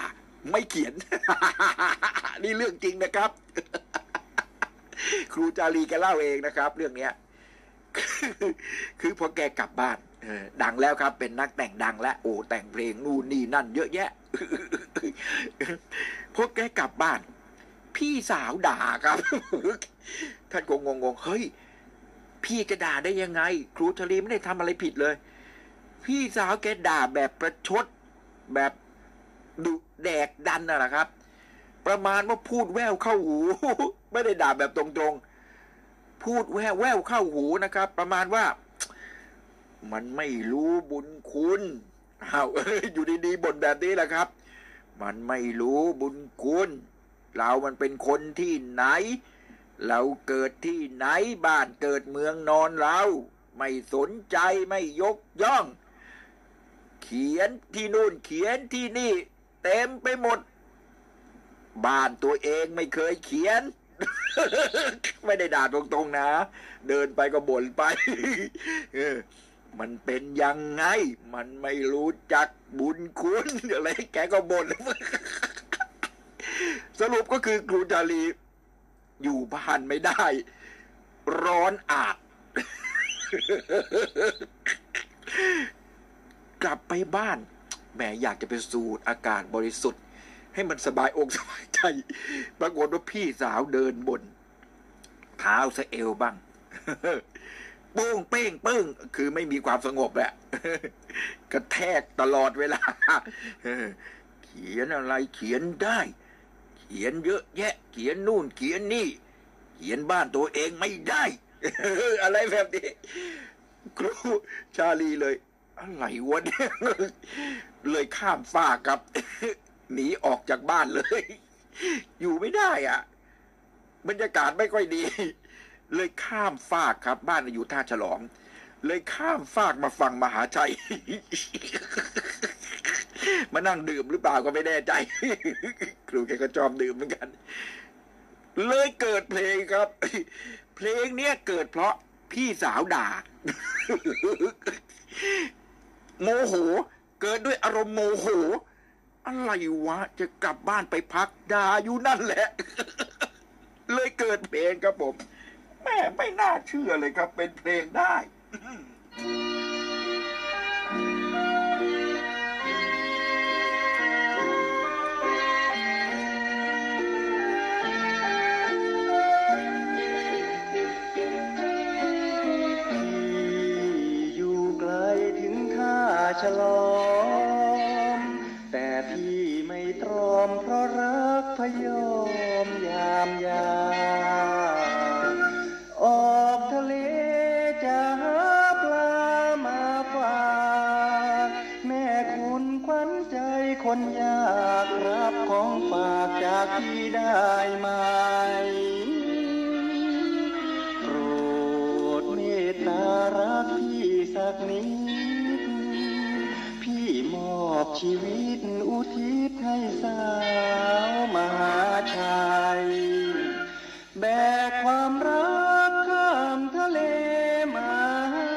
ไม่เขียน นี่เรื่องจริงนะครับ ครูจารีแกเล่าเองนะครับ เรื่องเนี้ย คือพอแกกลับบ้านดังแล้วครับ เป็นนักแต่งดังและโอ้แต่งเพลงนู่นนี่นั่น เยอะแยะพอแกกลับบ้าน พี่สาวด่าครับท่านคงงงเฮ้ย พี่จะด่าได้ยังไง ครูชลีไม่ได้ทำอะไรผิดเลย พี่สาวแกด่าแบบประชด แบบดุแดกดันน่ะนะครับ ประมาณว่าพูดแววเข้าหู ไม่ได้ด่าแบบตรงๆ พูดแววแววเข้าหูนะครับ ประมาณว่า มันไม่รู้บุญคุณอ้าเอ้ยอยู่ดีๆบ่นแบบนี้แหละครับ มันไม่รู้บุญคุณ เรามันเป็นคนที่ไหน เราเกิดที่ไหนบ้านเกิดเมืองนอนเรา ไม่สนใจไม่ยกย่อง เขียนที่นู่นเขียนที่นี่ เต็มไปหมด บ้านตัวเองไม่เคยเขียน ไม่ได้ด่าตรงๆนะ เดินไปก็บ่นไปมันเป็นยังไง มันไม่รู้จักบุญคุณอะไรแกก็บ่นสรุปก็คือครูจารีอยู่บ้านไม่ได้ ร้อนอาบ กลับไปบ้านแหมอยากจะไปสูดอากาศบริสุทธิ์ ให้มันสบายอกสบายใจ ปรากฏว่าพี่สาวเดินบนเท้าสะเอวบ้างโป้งเป้งปึ้งคือไม่มีความสงบแหละกระแทกตลอดเวลาเขียนอะไรเขียนได้ เขียนเยอะแยะ เขียนนู่น เขียนนี่ เขียนบ้านตัวเองไม่ได้ อะไรแบบนี้ ครูชาลีเลย อะไรวะเนี่ยเลยข้ามฟากครับ หนีออกจากบ้านเลย อยู่ไม่ได้อะ บรรยากาศไม่ค่อยดี เลยข้ามฟากครับ บ้านอยู่ท่าฉลอง เลยข้ามฟากมาฟังมหาชัย มานั่งดื่มหรือเปล่าก็ไม่แน่ใจ ครูแกก็ชอบดื่มเหมือนกัน เลยเกิดเพลงครับ เพลงเนี้ยเกิดเพราะพี่สาวด่า โมโห เกิดด้วยอารมณ์โมโห อะไรวะ จะกลับบ้านไปพักด่าอยู่นั่นแหละ เลยเกิดเพลงครับผมแม่ไม่น่าเชื่อเลยครับเป็นเพลงได้ ท่ ชีวิตอุทิศให้สาวมหาชัย แบกความรักข้ามทะเลมาให้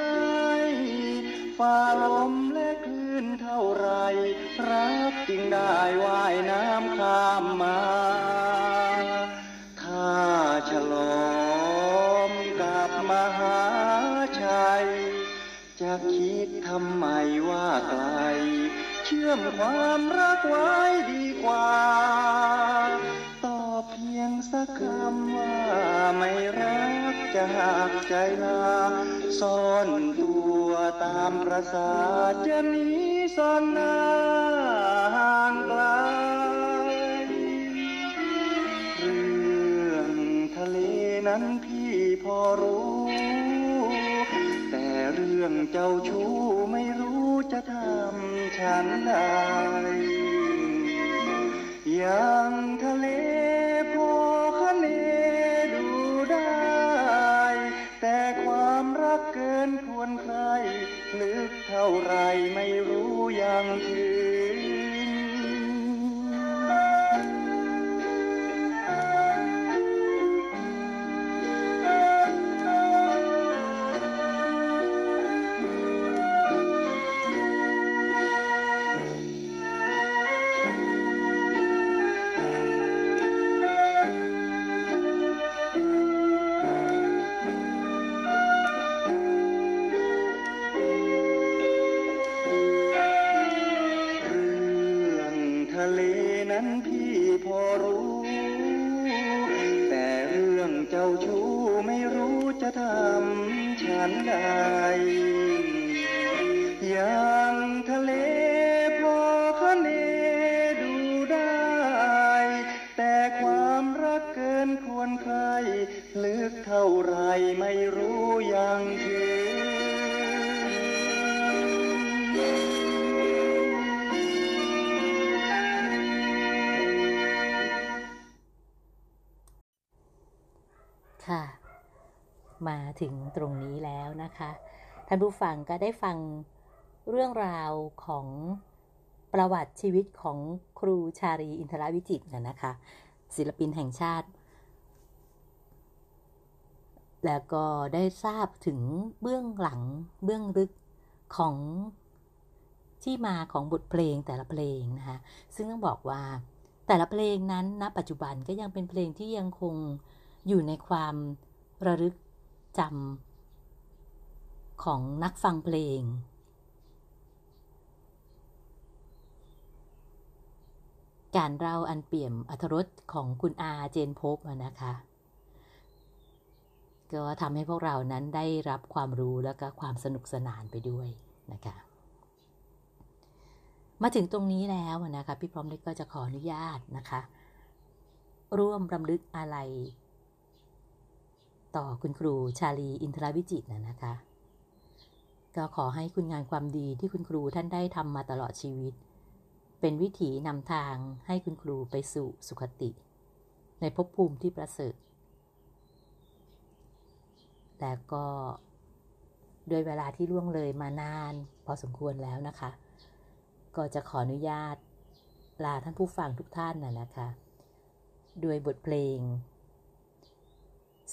ฝ่าลมและคลื่นเท่าไร รักจึงได้ว่ายน้ำข้ามมา ชื่อมความรักไว้ดีกว่าต่อเพียงสักคำว่าไม่รักจะหักใจลา ซ่อนตัวตามประสาจะหนีซ่อนหน้าห่างไกลเรื่องทะเลนั้นพี่พอรู้ แต่เรื่องเจ้าชู้ไม่รู้ จะทำฉันใดอย่างทะเลพอคะเนดูได้ แต่ความรักเกินควรใคร ลึกเท่าไรไม่รู้อย่างถึง นะคะท่านผู้ฟังก็ได้ฟังเรื่องราวของประวัติชีวิตของครูชารีอินทรวิจิตรนะนะคะ ศิลปินแห่งชาติ แล้วก็ได้ทราบถึงเบื้องหลังเบื้องลึกของที่มาของบทเพลงแต่ละเพลงนะคะ ซึ่งต้องบอกว่าแต่ละเพลงนั้นณปัจจุบันก็ยังเป็นเพลงที่ยังคงอยู่ในความระลึกจำ ของนักฟังเพลง การเล่าอันเปี่ยมอรรถรสของคุณอาเจนพบนะคะ ก็ทำให้พวกเรานั้นได้รับความรู้แล้วก็ความสนุกสนานไปด้วยนะคะ มาถึงตรงนี้แล้วนะคะ พี่พร้อมเล็กก็จะขออนุญาตนะคะ ร่วมรำลึกอะไรต่อคุณครูชาลีอินทราวิจิตนะนะคะ ก็ขอให้คุณงานความดีที่คุณครูท่านได้ทำมาตลอดชีวิต เป็นวิถีนำทางให้คุณครูไปสู่สุขติ ในภพภูมิที่ประเสริฐและก็ด้วยเวลาที่ล่วงเลยมานาน พอสมควรแล้วนะคะ ก็จะขออนุญาตลาท่านผู้ฟังทุกท่านนะนะคะ ด้วยบทเพลง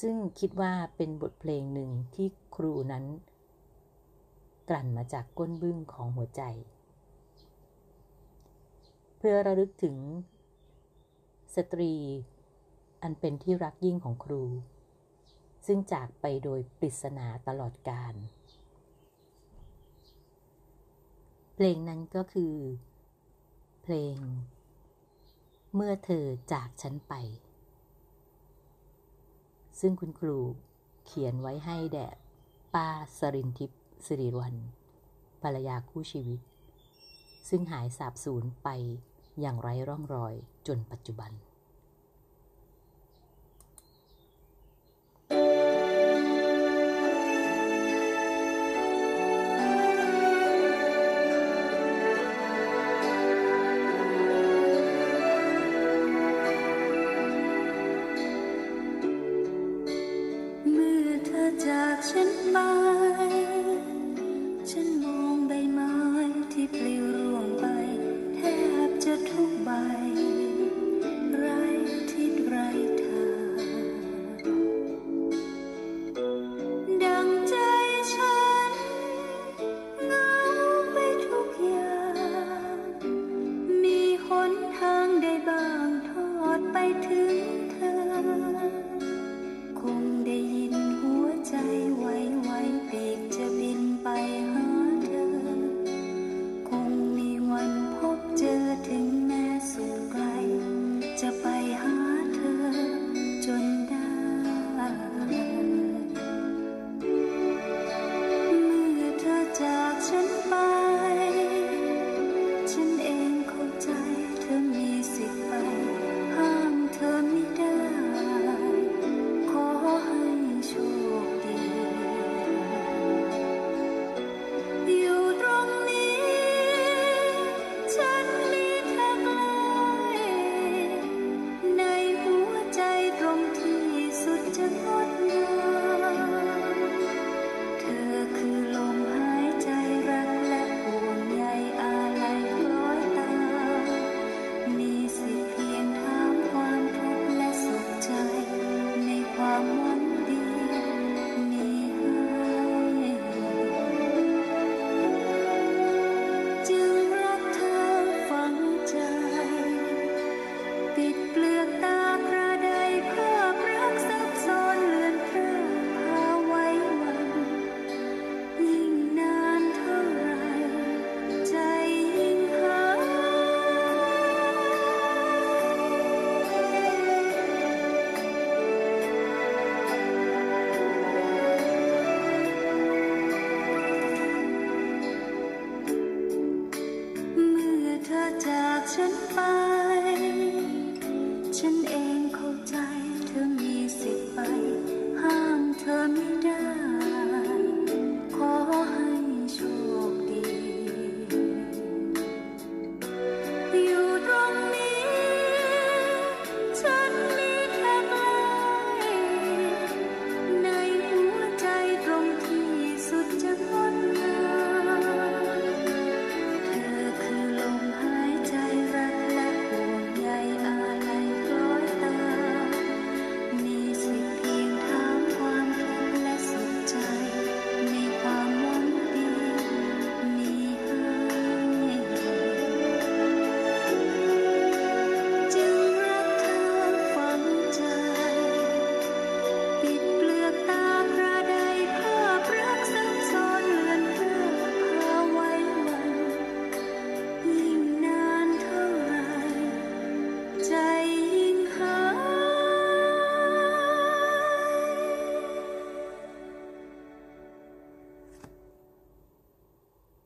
ซึ่งคิดว่าเป็นบทเพลงหนึ่งที่ครูนั้น กลั่นมาจากก้นบึ้งของหัวใจ เพื่อระลึกถึง สตรีอันเป็นที่รักยิ่งของครู ซึ่งจากไปโดยปริศนาตลอดกาลเพลงนั้นก็คือ เพลง เมื่อเธอจากฉันไป ซึ่งคุณครูเขียนไว้ให้แด่ป้าสรินทิพย์ สิริวัลภรรยาคู่ชีวิต ซึ่งหายสาบสูญไปอย่างไร้ร่องรอยจนปัจจุบัน